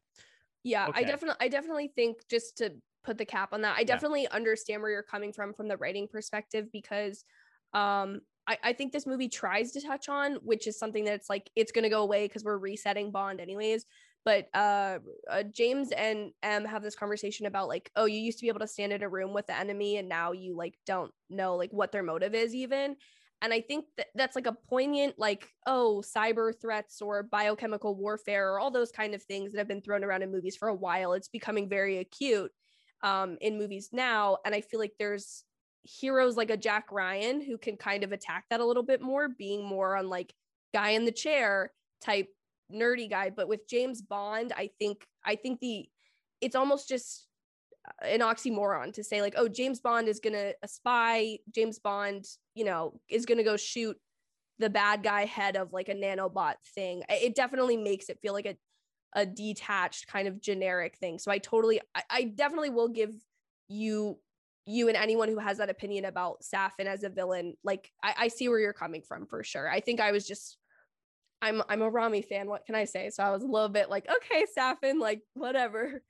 Yeah, okay. I definitely I definitely think just to put the cap on that, I definitely yeah. understand where you're coming from from the writing perspective because um I, I think this movie tries to touch on, which is something that's like it's gonna go away because we're resetting Bond anyways. But uh, uh, James and M have this conversation about like, oh, you used to be able to stand in a room with the enemy, and now you like don't know like what their motive is even. And I think that that's like a poignant, like, oh, cyber threats or biochemical warfare or all those kind of things that have been thrown around in movies for a while. It's becoming very acute um, in movies now. And I feel like there's heroes like a Jack Ryan who can kind of attack that a little bit more, being more on like guy in the chair type nerdy guy. But with James Bond, I think I think the it's almost just an oxymoron to say like oh james bond is gonna a spy james bond you know is gonna go shoot the bad guy head of like a nanobot thing. It definitely makes it feel like a, a detached kind of generic thing. So i totally I, I definitely will give you you and anyone who has that opinion about Safin as a villain like I, I see where you're coming from for sure. I think i was just i'm i'm a rami fan what can i say? So i was a little bit like okay Safin like whatever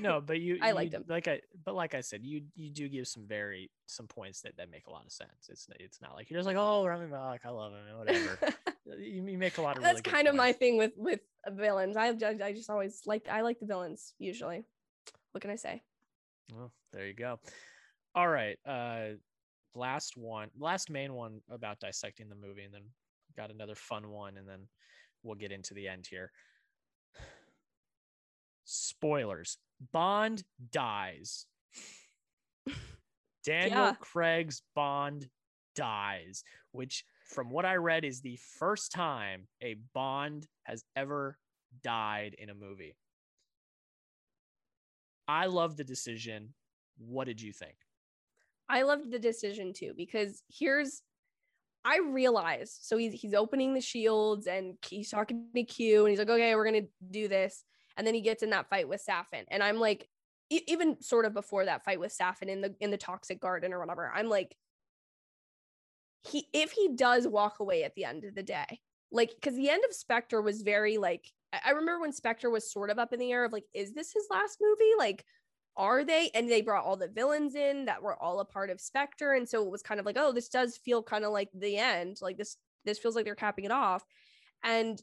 no, but you I you- liked him. Like I but like I said, you you do give some very some points that that make a lot of sense. It's it's not like you're just like, oh Rami Malek, I love him, whatever. you, you make a lot of That's really good kind of my thing with with villains. I I I just always like I like the villains usually. What can I say? Well, there you go. All right. Uh last one, last main one about dissecting the movie, and then got another fun one, and then we'll get into the end here. Spoilers. Bond dies. Daniel Yeah. Craig's Bond dies, which from what I read is the first time a Bond has ever died in a movie. I love the decision. What did you think? I loved the decision too because here's I realized so he's he's opening the shields and he's talking to Q and he's like, okay, we're gonna do this, and then he gets in that fight with Safin, and I'm like, e- even sort of before that fight with Safin in the in the toxic garden or whatever, I'm like, he if he does walk away at the end of the day, like because the end of Spectre was very like I I remember when Spectre was sort of up in the air of like, is this his last movie? Like, are they? And they brought all the villains in that were all a part of Spectre. And so it was kind of like, oh, this does feel kind of like the end. Like this, this feels like they're capping it off. And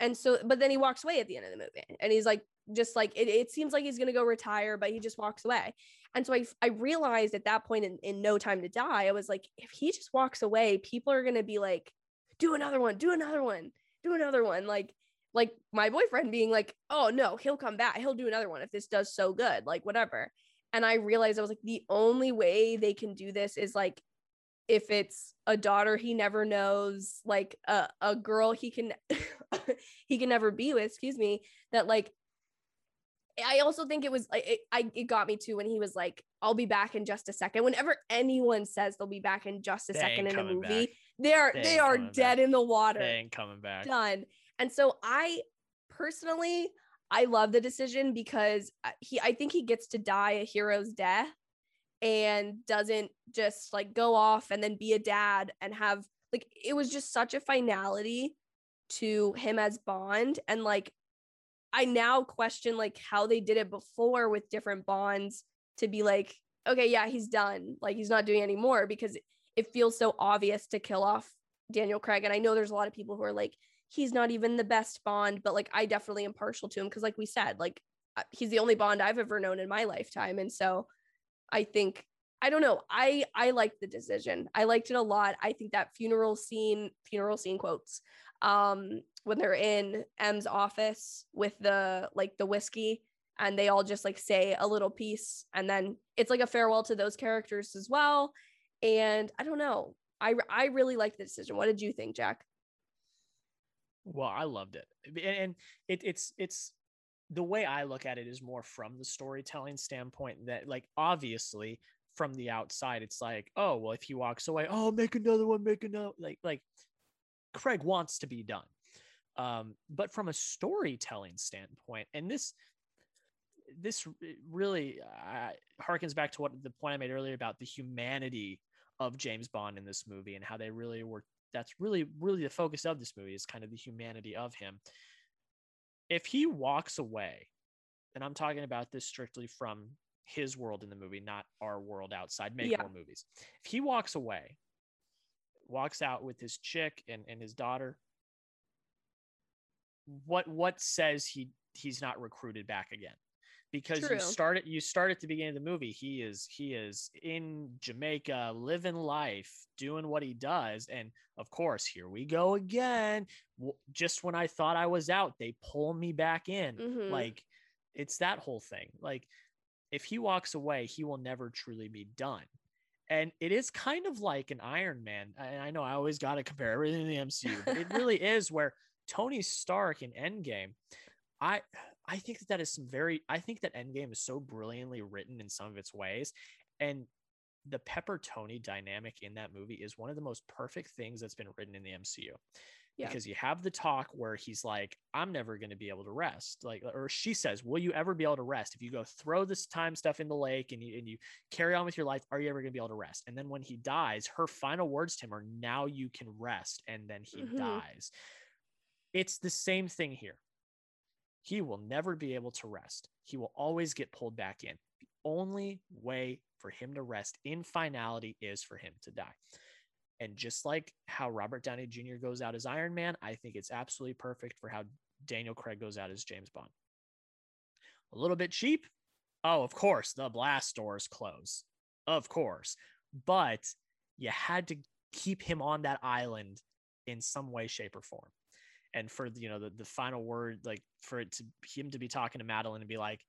and so, but then he walks away at the end of the movie and he's like, just like it, it seems like he's gonna go retire, but he just walks away. And so I I realized at that point in, in No Time to Die, I was like, if he just walks away, people are gonna be like, do another one, do another one, do another one. Like like my boyfriend being like, oh no, he'll come back. He'll do another one if this does so good, like whatever. And I realized I was like, the only way they can do this is like if it's a daughter he never knows, like a, a girl he can he can never be with, excuse me, that like I also think it was like it, I it got me too when he was like, I'll be back in just a second. Whenever anyone says they'll be back in just a They second in a movie, back. they are They they, are dead back. in the water They ain't coming back. done. And so I personally I love the decision because uh, he I think he gets to die a hero's death and doesn't just like go off and then be a dad and have like it was just such a finality to him as Bond. And like I now question like how they did it before with different bonds to be like okay yeah he's done. Like he's not doing anymore because it, feels so obvious to kill off Daniel Craig. And I know there's a lot of people who are like he's not even the best Bond but like I definitely am partial to him because like we said like uh, he's the only Bond I've ever known in my lifetime. And so I think I don't know I I liked the decision. I liked it a lot. I think that funeral scene funeral scene quotes um when they're in M's office with the like the whiskey and they all just like say a little piece and then it's like a farewell to those characters as well. And I don't know. I I really liked the decision. What did you think Jack? Well, I loved it, and, and it, it's it's the way I look at it is more from the storytelling standpoint. That like obviously from the outside, it's like, oh well, if he walks away, oh make another one, make another like like Craig wants to be done. Um, but from a storytelling standpoint, and this this really uh, harkens back to what the point I made earlier about the humanity of James Bond in this movie and how they really were that's really really the focus of this movie is kind of the humanity of him if he walks away and i'm talking about this strictly from his world in the movie not our world outside make Yeah. more movies if he walks away walks out with his chick and, and his daughter what what says he he's not recruited back again because True. you start at you start at the beginning of the movie he is he is in jamaica living life doing what he does and of course here we go again just when i thought i was out they pull me back in Mhm. like it's that whole thing like if he walks away he will never truly be done and it is kind of like an iron man and i know i always got to compare everything in the mcu but it really is where tony stark in endgame i i think that that is some very i think that endgame is so brilliantly written in some of its ways and the pepper tony dynamic in that movie is one of the most perfect things that's been written in the mcu Yeah. because you have the talk where he's like i'm never going to be able to rest like or she says will you ever be able to rest if you go throw this time stuff in the lake and you and you carry on with your life are you ever going to be able to rest and then when he dies her final words to him are now you can rest and then he Mhm. dies it's the same thing here he will never be able to rest. He will always get pulled back in. The only way for him to rest in finality is for him to die. And just like how Robert Downey Jr. goes out as Iron Man, I think it's absolutely perfect for how Daniel Craig goes out as James Bond. A little bit cheap. Oh, of course, the blast doors close. Of course. But you had to keep him on that island in some way, shape, or form. And for you know the, the final word, like for it to him to be talking to Madeleine and be like,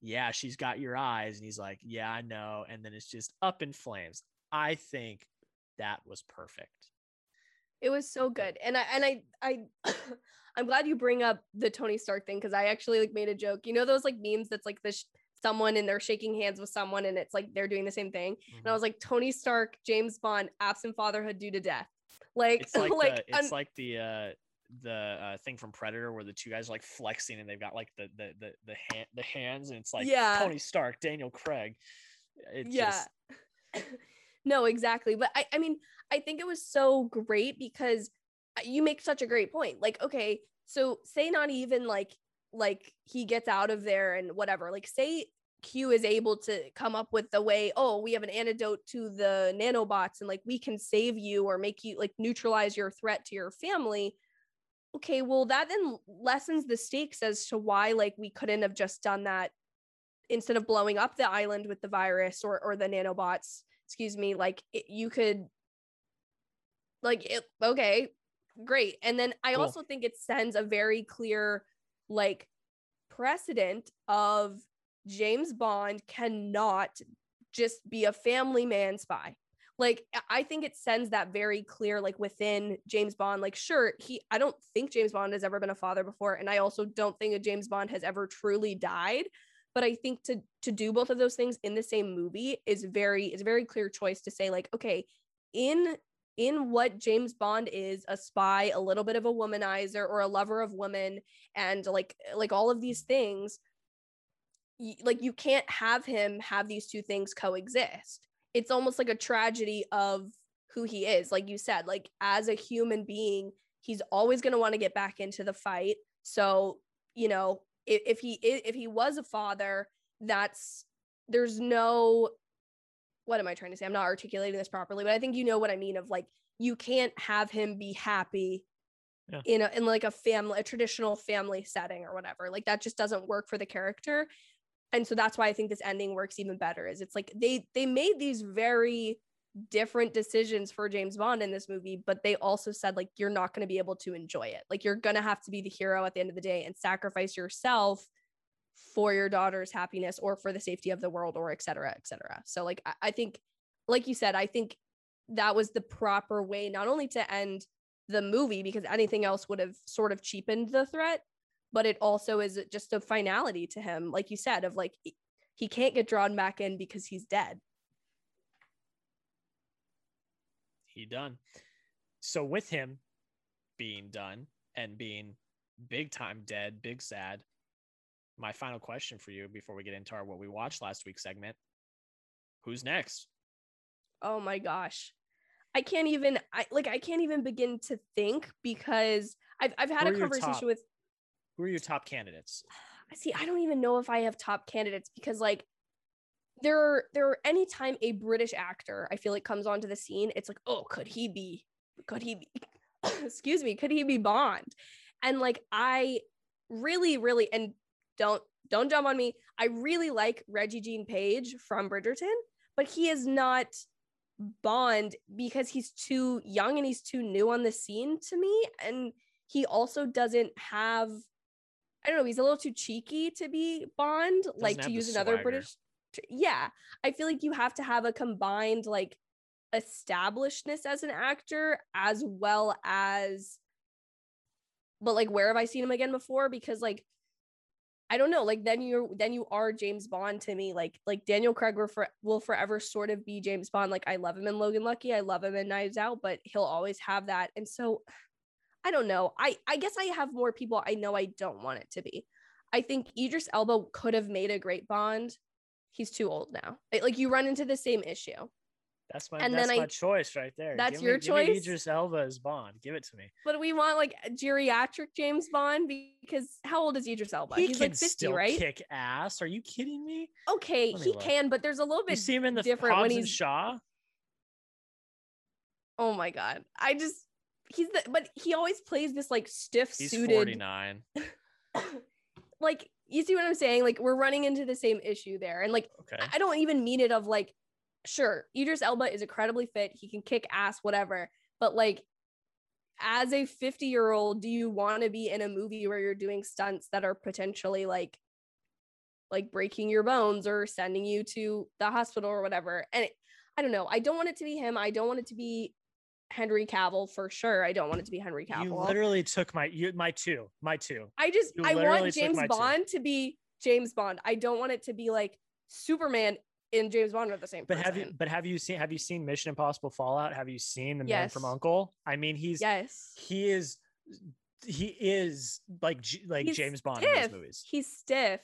Yeah, she's got your eyes. And he's like, Yeah, I know. And then it's just up in flames. I think that was perfect. It was so good. And I and I I I'm glad you bring up the Tony Stark thing because I actually like made a joke. You know those like memes that's like this someone and they're shaking hands with someone and it's like they're doing the same thing. Mm-hmm. And I was like Tony Stark, James Bond, absent fatherhood due to death. Like it's like, like the, it's un- like the uh the uh, thing from Predator where the two guys are like flexing and they've got like the the the the, hand, the hands and it's like yeah. Tony Stark, Daniel Craig. It's yeah. Just... no, exactly. But I I mean, I think it was so great because you make such a great point. Like, okay, so say not even like like he gets out of there and whatever. Like say Q is able to come up with the way, oh, we have an antidote to the nanobots and like we can save you or make you like neutralize your threat to your family. Okay, well, that then lessens the stakes as to why like we couldn't have just done that instead of blowing up the island with the virus or or the nanobots. Excuse me, like it, you could like it okay, great. And then I cool. also think it sends a very clear like precedent of James Bond cannot just be a family man spy. Like I think it sends that very clear like within James Bond like sure he I don't think James Bond has ever been a father before and I also don't think a James Bond has ever truly died but I think to to do both of those things in the same movie is very is a very clear choice to say like okay in in what James Bond is a spy, a little bit of a womanizer or a lover of women and like like all of these things like you can't have him have these two things coexist. It's almost like a tragedy of who he is. Like you said, like as a human being, he's always going to want to get back into the fight. So, you know, if, if he if he was a father, that's there's no what am I trying to say? I'm not articulating this properly, but I think you know what I mean of like you can't have him be happy yeah. in a in like a family a traditional family setting or whatever. Like that just doesn't work for the character. And so that's why I think this ending works even better is it's like they they made these very different decisions for James Bond in this movie, but they also said like you're not going to be able to enjoy it. Like you're going to have to be the hero at the end of the day and sacrifice yourself for your daughter's happiness or for the safety of the world or et cetera, et cetera. So like I, I think, like you said, I think that was the proper way not only to end the movie because anything else would have sort of cheapened the threat, but it also is just a finality to him, like you said, of like he can't get drawn back in because he's dead. He done. So with him being done and being big time dead, big sad, my final question for you before we get into our what we watched last week segment who's next oh my gosh i can't even i like i can't even begin to think because i've, I've had a conversation with who are your top candidates i see i don't even know if i have top candidates because like there are there are anytime a british actor i feel like comes onto the scene it's like oh could he be could he be excuse me could he be bond and like i really really and don't don't jump on me. I really like Regé-Jean Page from Bridgerton, but he is not Bond because he's too young and he's too new on the scene to me. And he also doesn't have, I don't know, he's a little too cheeky to be Bond, doesn't like to use another British. Yeah. I feel like you have to have a combined, like, establishedness as an actor as well as but like where have i seen him again before because like I don't know, like then you're then you are James Bond to me. Like like Daniel Craig will, for, will forever sort of be James Bond. Like I love him in Logan Lucky, I love him in Knives Out, but he'll always have that. And so I don't know. I I guess I have more people I know I don't want it to be. I think Idris Elba could have made a great Bond. He's too old now. Like you run into the same issue. That's my And that's then my I- choice right there. That's Give your me, give me choice? Idris Elba as Bond. Give it to me. But we want like a geriatric James Bond because how old is Idris Elba? he He's like 50, still right? kick ass. Are you kidding me? Okay, me he look. can, but there's a little You bit see him in the different Hobbs when he's Shaw. Oh my god. I just he's the but he always plays this like stiff He's suited 49. like you see what I'm saying? Like we're running into the same issue there. And like Okay. I don't even mean it of like sure, Idris Elba is incredibly fit, he can kick ass whatever, but like as a 50 year old, do you want to be in a movie where you're doing stunts that are potentially like like breaking your bones or sending you to the hospital or whatever? And it, I don't know. I don't want it to be him. I don't want it to be Henry Cavill for sure. I don't want it to be Henry Cavill. You literally took my you, my two. My two. I just you I want James my two. Bond to be James Bond. I don't want it to be like Superman and James Bond are the same But person. have you but have you seen have you seen Mission Impossible Fallout? Have you seen the man from Uncle? I mean, he's yes. he is he is like like He's James Bond in stiff. those movies. He's stiff.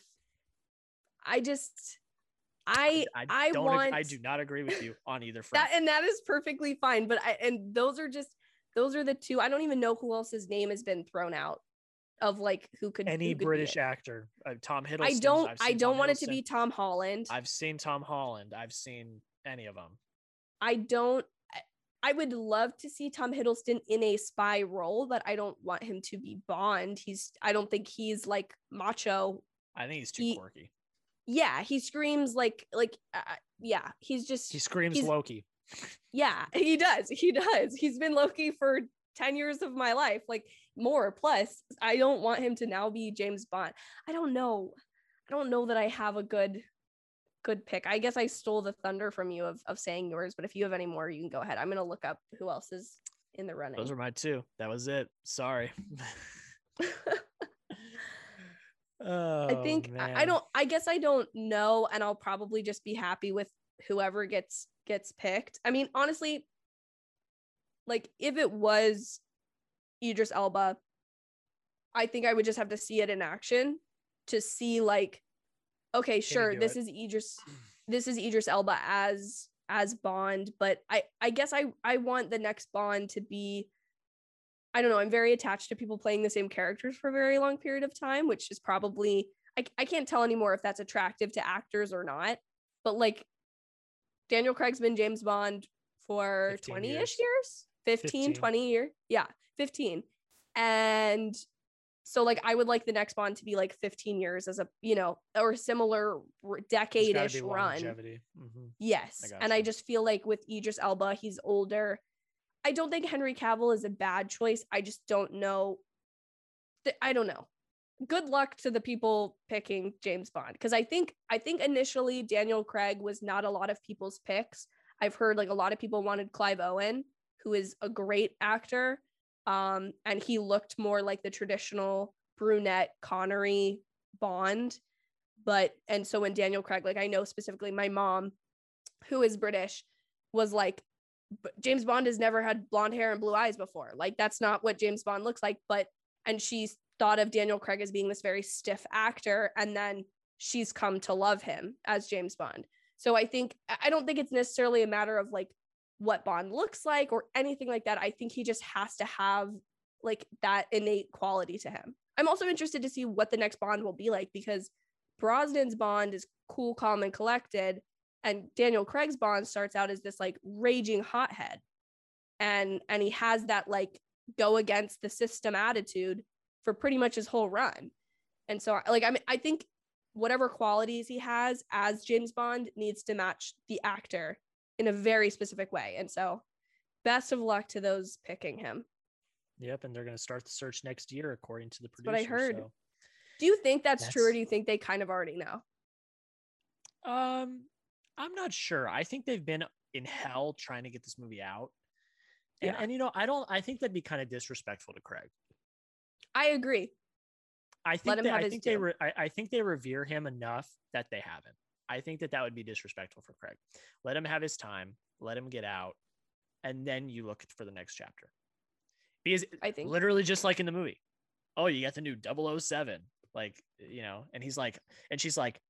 I just I I, I, don't want I do not agree with you on either front. that and that is perfectly fine. But I and those are just those are the two. I don't even know who else's name has been thrown out of like who could Any who could British it. actor, uh, Tom Hiddleston. I don't I don't want it to be Tom Holland. I've seen Tom Holland. I've seen any of them. I don't. I- I would love to see Tom Hiddleston in a spy role, but I don't want him to be Bond. He's. I don't think he's like macho. I think he's too He- quirky. Yeah, he screams like like. Uh, yeah, he's just. He screams he's- Loki. Yeah, he does. He does. He's been Loki for ten years of my life, like more plus. I don't want him to now be James Bond. I don't know. I don't know that I have a good good pick. I guess I stole the thunder from you of, of saying yours, but if you have any more, you can go ahead. I'm gonna look up who else is in the running. Those are my two. That was it. Sorry. oh, I think I, I don't I guess I don't know and I'll probably just be happy with whoever gets gets picked. I mean, honestly, like if it was Idris Elba, I think I would just have to see it in action to see like okay, sure, this it? is Idris this is Idris Elba as as Bond, but I I guess I I want the next Bond to be I don't know, I'm very attached to people playing the same characters for a very long period of time, which is probably I, I can't tell anymore if that's attractive to actors or not. But like Daniel Craig's been James Bond for 20 ish years. years, 15, 15. 20 year. Yeah, 15. And so like I would like the next Bond to be like 15 years as a, you know, or similar decade-ish run. Mhm. Yes. I and I just feel like with Idris Elba, he's older. I don't think Henry Cavill is a bad choice. I just don't know. th- I don't know. Good luck to the people picking James Bond because I think I think initially Daniel Craig was not a lot of people's picks. I've heard like a lot of people wanted Clive Owen, who is a great actor, um, and he looked more like the traditional brunette Connery Bond. But and so when Daniel Craig, like I know specifically my mom, who is British, was like, "B- James Bond has never had blonde hair and blue eyes before. Like that's not what James Bond looks like. But and she's thought of Daniel Craig as being this very stiff actor, and then she's come to love him as James Bond. So I think I I don't think it's necessarily a matter of like what Bond looks like or anything like that. I think he just has to have like that innate quality to him. I'm also interested to see what the next Bond will be like because Brosnan's Bond is cool, calm, and collected, and Daniel Craig's Bond starts out as this like raging hothead, and and he has that like go against the system attitude for pretty much his whole run, and so like I mean I think whatever qualities he has as James Bond needs to match the actor in a very specific way, and so best of luck to those picking him. Yep, and they're going to start the search next year, according to the That's what I heard. so- Do you think that's, true, or do you think they kind of already know? Um, I'm not sure. I think they've been in hell trying to get this movie out. And, Yeah. and you know, I don't. I think that'd be kind of disrespectful to Craig. I agree. I think him that, have I think they re- I, I think they revere him enough that they haven't. I think that that would be disrespectful for Craig. Let him have his time. Let him get out, and then you look for the next chapter. Because I think literally just like in the movie. Oh, you got the new 007. Like, you know, and he's like, and she's like,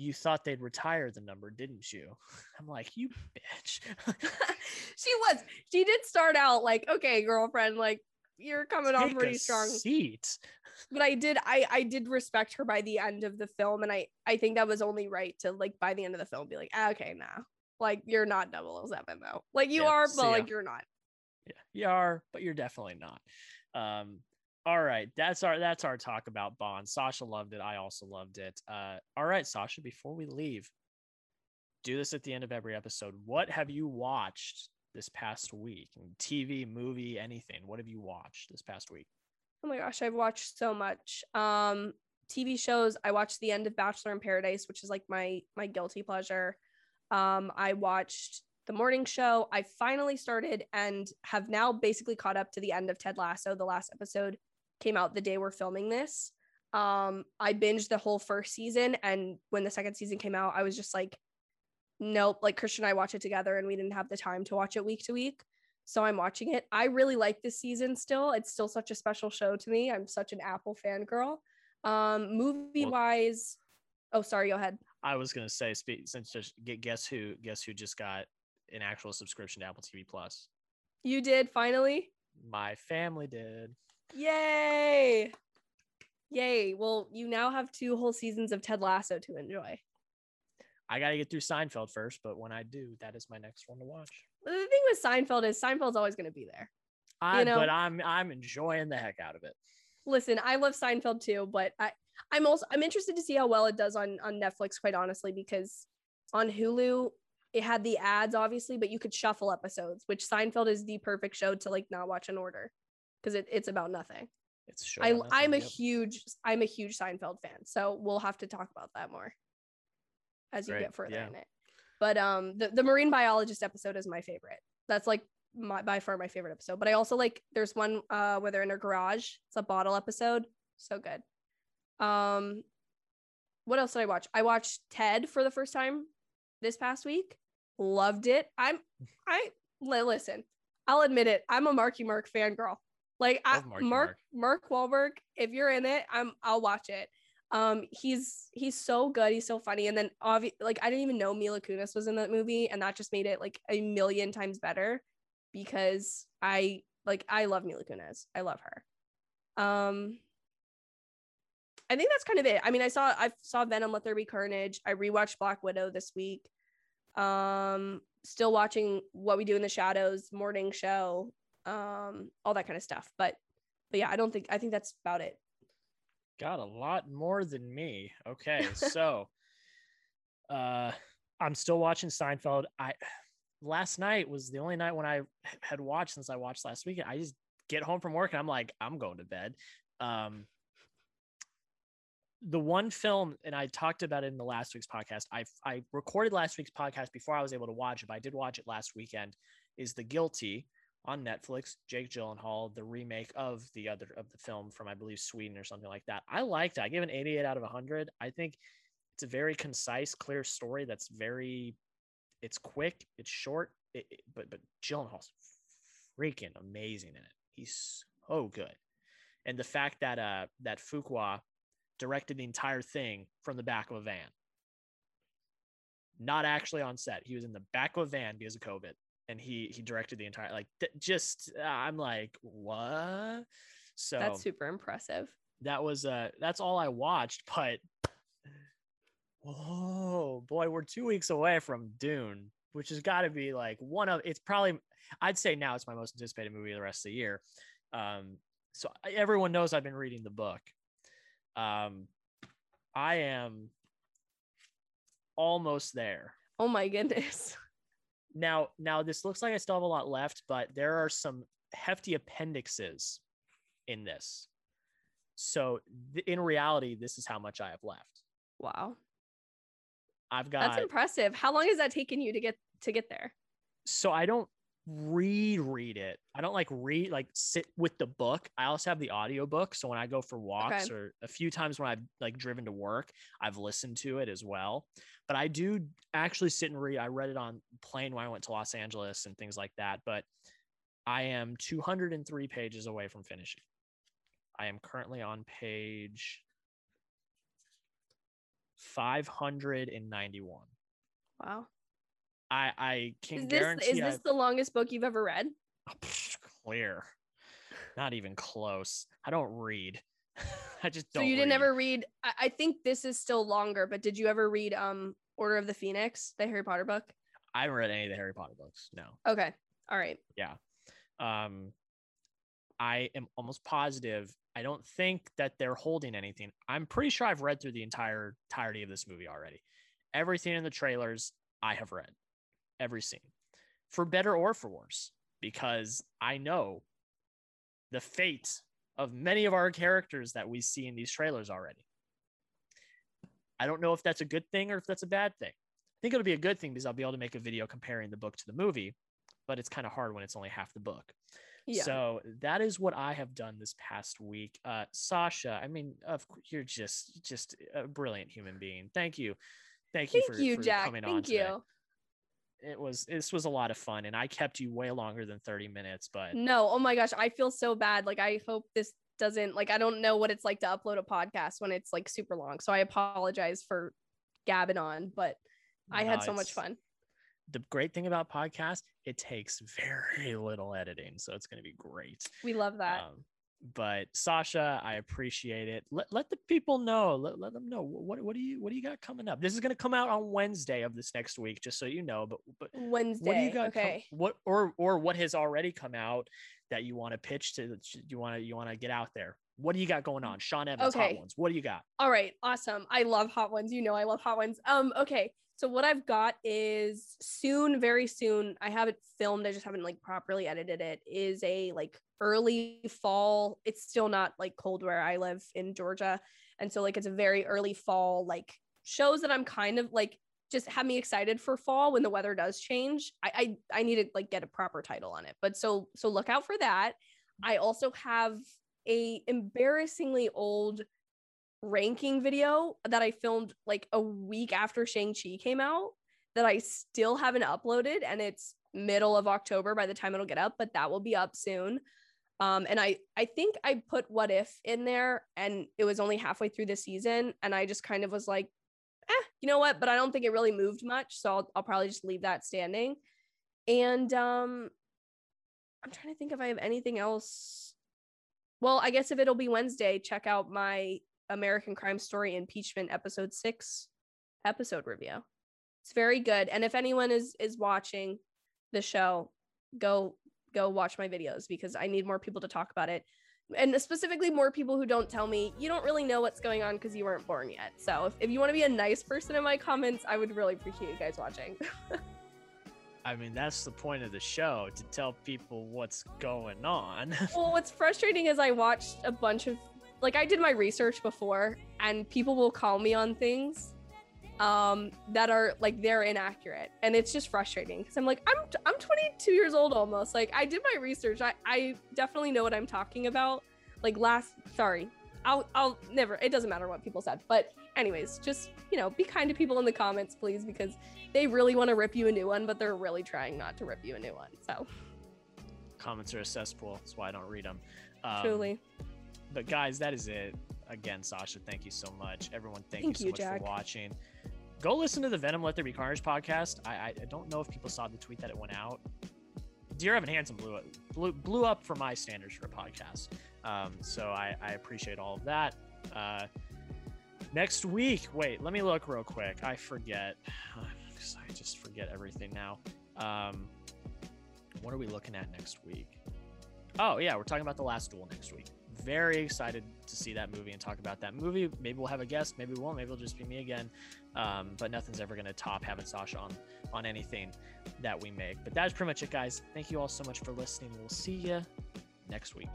you thought they'd retire the number, didn't you? I'm like, you bitch. she was. She did start out like, okay, girlfriend, like you're coming on pretty strong. Seat. But I did, I, I did respect her by the end of the film, and I, I think that was only right to like by the end of the film be like, ah, okay, nah, like you're not 007 though. Like you Yeah, are, but like you're not. Yeah, you are, but you're definitely not. Um, all right, that's our that's our talk about Bond. Sasha loved it. I also loved it. Uh, all right, Sasha, before we leave, do this at the end of every episode. What have you watched this past week? TV, movie, anything. What have you watched this past week? Oh my gosh, I've watched so much. Um, TV shows. I watched the end of Bachelor in Paradise, which is like my my guilty pleasure. Um, I watched the morning show. I finally started and have now basically caught up to the end of Ted Lasso. The last episode came out the day we're filming this. Um, I binged the whole first season, and when the second season came out, I was just like, nope. Like Christian and I watch it together, and we didn't have the time to watch it week to week. So I'm watching it. I really like this season still. It's still such a special show to me. I'm such an Apple fangirl. Um, movie wise, oh sorry, go ahead. I was gonna say, since just guess who guess who just got an actual subscription to Apple TV Plus. You did finally. My family did. Yay! Yay. Well, you now have two whole seasons of Ted Lasso to enjoy. I gotta get through Seinfeld first, but when I do, that is my next one to watch. The thing with Seinfeld is Seinfeld's always going to be there. I, know- but I'm I'm enjoying the heck out of it. Listen, I love Seinfeld too, but I I'm also I'm interested to see how well it does on on Netflix quite honestly because on Hulu it had the ads obviously, but you could shuffle episodes, which Seinfeld is the perfect show to like not watch in order because it, it's about nothing. It's short. I I'm a yep. huge I'm a huge Seinfeld fan, so we'll have to talk about that more as you Great, get further yeah. in it. But um, the the marine biologist episode is my favorite. That's like my by far my favorite episode. But I also like there's one uh where they're in a garage. It's a bottle episode, so good. Um, what else did I watch? I watched Ted for the first time this past week. Loved it. I'm I listen. I'll admit it. I'm a Marky Mark fangirl. Like I, Marky Mark Mark Wahlberg. If you're in it, I'm I'll watch it. Um, he's he's so good. He's so funny. And then obvi- like I didn't even know Mila Kunis was in that movie, and that just made it like a million times better because I like I love Mila Kunis. I love her. Um, I think that's kind of it. I mean, I saw I saw Venom Let There Be Carnage. I rewatched Black Widow this week. Um, still watching What We Do in the Shadows, morning show, um, all that kind of stuff. But but yeah, I don't think I think that's about it. got a lot more than me. Okay, so uh I'm still watching Seinfeld. I last night was the only night when I had watched since I watched last weekend. I just get home from work and I'm like, I'm going to bed. Um the one film, and I talked about it in the last week's podcast. I I recorded last week's podcast before I was able to watch it, but I did watch it last weekend. Is The Guilty on Netflix? Jake Gyllenhaal, the remake of the other of the film from I believe Sweden or something like that. I liked it. I give an 88 out of 100. I think it's a very concise, clear story that's very. It's quick. It's short. It, it- but but Gyllenhaal's freaking amazing in it. He's so good, and the fact that uh that Fuqua directed the entire thing from the back of a van. Not actually on set. He was in the back of a van because of COVID, and he he directed the entire like th- just. Uh, I'm like, what? So That's super impressive. that was uh that's all I watched, but oh boy, we're two weeks away from Dune, which has got to be like one of it's probably I'd say now it's my most anticipated movie of the rest of the year. Um, so everyone knows I've been reading the book. Um, I am almost there. Oh my goodness. Now, now this looks like I still have a lot left, but there are some hefty appendixes in this. So th- in reality, this is how much I have left. Wow. I've got That's impressive. How long has that taken you to get to get there? so I don't reread it. I don't like read like sit with the book. I also have the audio book. So when I go for walks Okay. or a few times when I've like driven to work, I've listened to it as well. But I do actually sit and read. I read it on plane when I went to Los Angeles and things like that. But I am 203 pages away from finishing. I am currently on page 591. Wow. I I can Is this guarantee is this I've- the longest book you've ever read? clear. Not even close. I don't read. I just don't. you didn't ever read I, I think this is still longer, but did you ever read um Order of the Phoenix, the Harry Potter book? I haven't read any of the Harry Potter books. No. Okay. All right. Yeah. Um, I am almost positive. I don't think that they're holding anything. I'm pretty sure I've read through the entire entirety of this movie already. Everything in the trailers I have read, every scene, for better or for worse, because I know the fate of many of our characters that we see in these trailers already. I don't know if that's a good thing or if that's a bad thing. I think it'll be a good thing because I'll be able to make a video comparing the book to the movie but it's kind of hard when it's only half the book. Yeah. So that is what I have done this past week. Uh, Sasha, I mean, of course, you're just just a brilliant human being. Thank you, thank you Thank for, you, for Jack. coming on Thank today. It was this was a lot of fun, and I kept you way longer than 30 minutes, but No, oh my gosh, I feel so bad. Like I hope this doesn't like I don't know what it's like to upload a podcast when it's like super long. So I apologize for gabbing on, but I no, had so much fun. The great thing about podcasts, it takes very little editing, so it's going to be great. We love that. Um, but Sasha, I appreciate it. Let, let the people know. Let, let them know what what do you what do you got coming up? This is going to come out on Wednesday of this next week, just so you know. But but Wednesday. what do you got? okay. what or or what has already come out that you want to pitch to? You want to you want to get out there? What do you got going on? Sean Evans, Hot Ones. What do you got? All right, awesome. I love hot ones. You know I love hot ones. Um, okay. So what I've got is soon, very soon. I have it filmed. I just haven't like properly edited it. Is a like early fall. It's still not like cold where I live in Georgia, and so like it's a very early fall like shows that I'm kind of like just have me excited for fall when the weather does change. I I, I need to like get a proper title on it. But so so look out for that. I also have a embarrassingly old ranking video that I filmed like a week after Shang-Chi came out that I still haven't uploaded and it's middle of October by the time it'll get up, but that will be up soon. Um, and I I think I put what if in there and it was only halfway through the season and I just kind of was like, eh, you know what? But I don't think it really moved much, so I'll, I'll probably just leave that standing. And um, I'm trying to think if I have anything else. Well, I guess if it'll be Wednesday, check out my American Crime Story impeachment episode six episode review. It's very good. And if anyone is is watching the show, go go watch my videos because I need more people to talk about it. And specifically more people who don't tell me you don't really know what's going on because you weren't born yet. So if, if you want to be a nice person in my comments, I would really appreciate you guys watching. I mean, that's the point of the show to tell people what's going on. well, what's frustrating is I watched a bunch of like I did my research before and people will call me on things um that are like they're inaccurate. And it's just frustrating because I'm like I'm I'm 22 years old almost. Like I did my research. I I definitely know what I'm talking about. Like last sorry. I'll I'll never it doesn't matter what people said. But anyways just you know be kind to people in the comments please because they really want to rip you a new one but they're really trying not to rip you a new one so. Comments are a cesspool. That's why I don't read them. Um, truly But guys, that is it. Again, Sasha, thank you so much. Everyone, thank, Thank you so you, much Jack. for watching. Go listen to the Venom Let There Be Carnage podcast. I, I I don't know if people saw the tweet that it went out. Dear Evan Hansen blew it blew, blew up for my standards for a podcast. Um, so I, I appreciate all of that. Uh, next week, wait, let me look real quick. I forget. I just forget everything now. Um, what are we looking at next week? Oh yeah, we're talking about the Last Duel next week. Very excited to see that movie and talk about that movie. Maybe we'll have a guest, maybe we won't. Maybe it'll just be me again. Um, but nothing's ever gonna top having Sasha on on anything that we make. But that's pretty much it, guys. Thank you all so much for listening. We'll see you next week.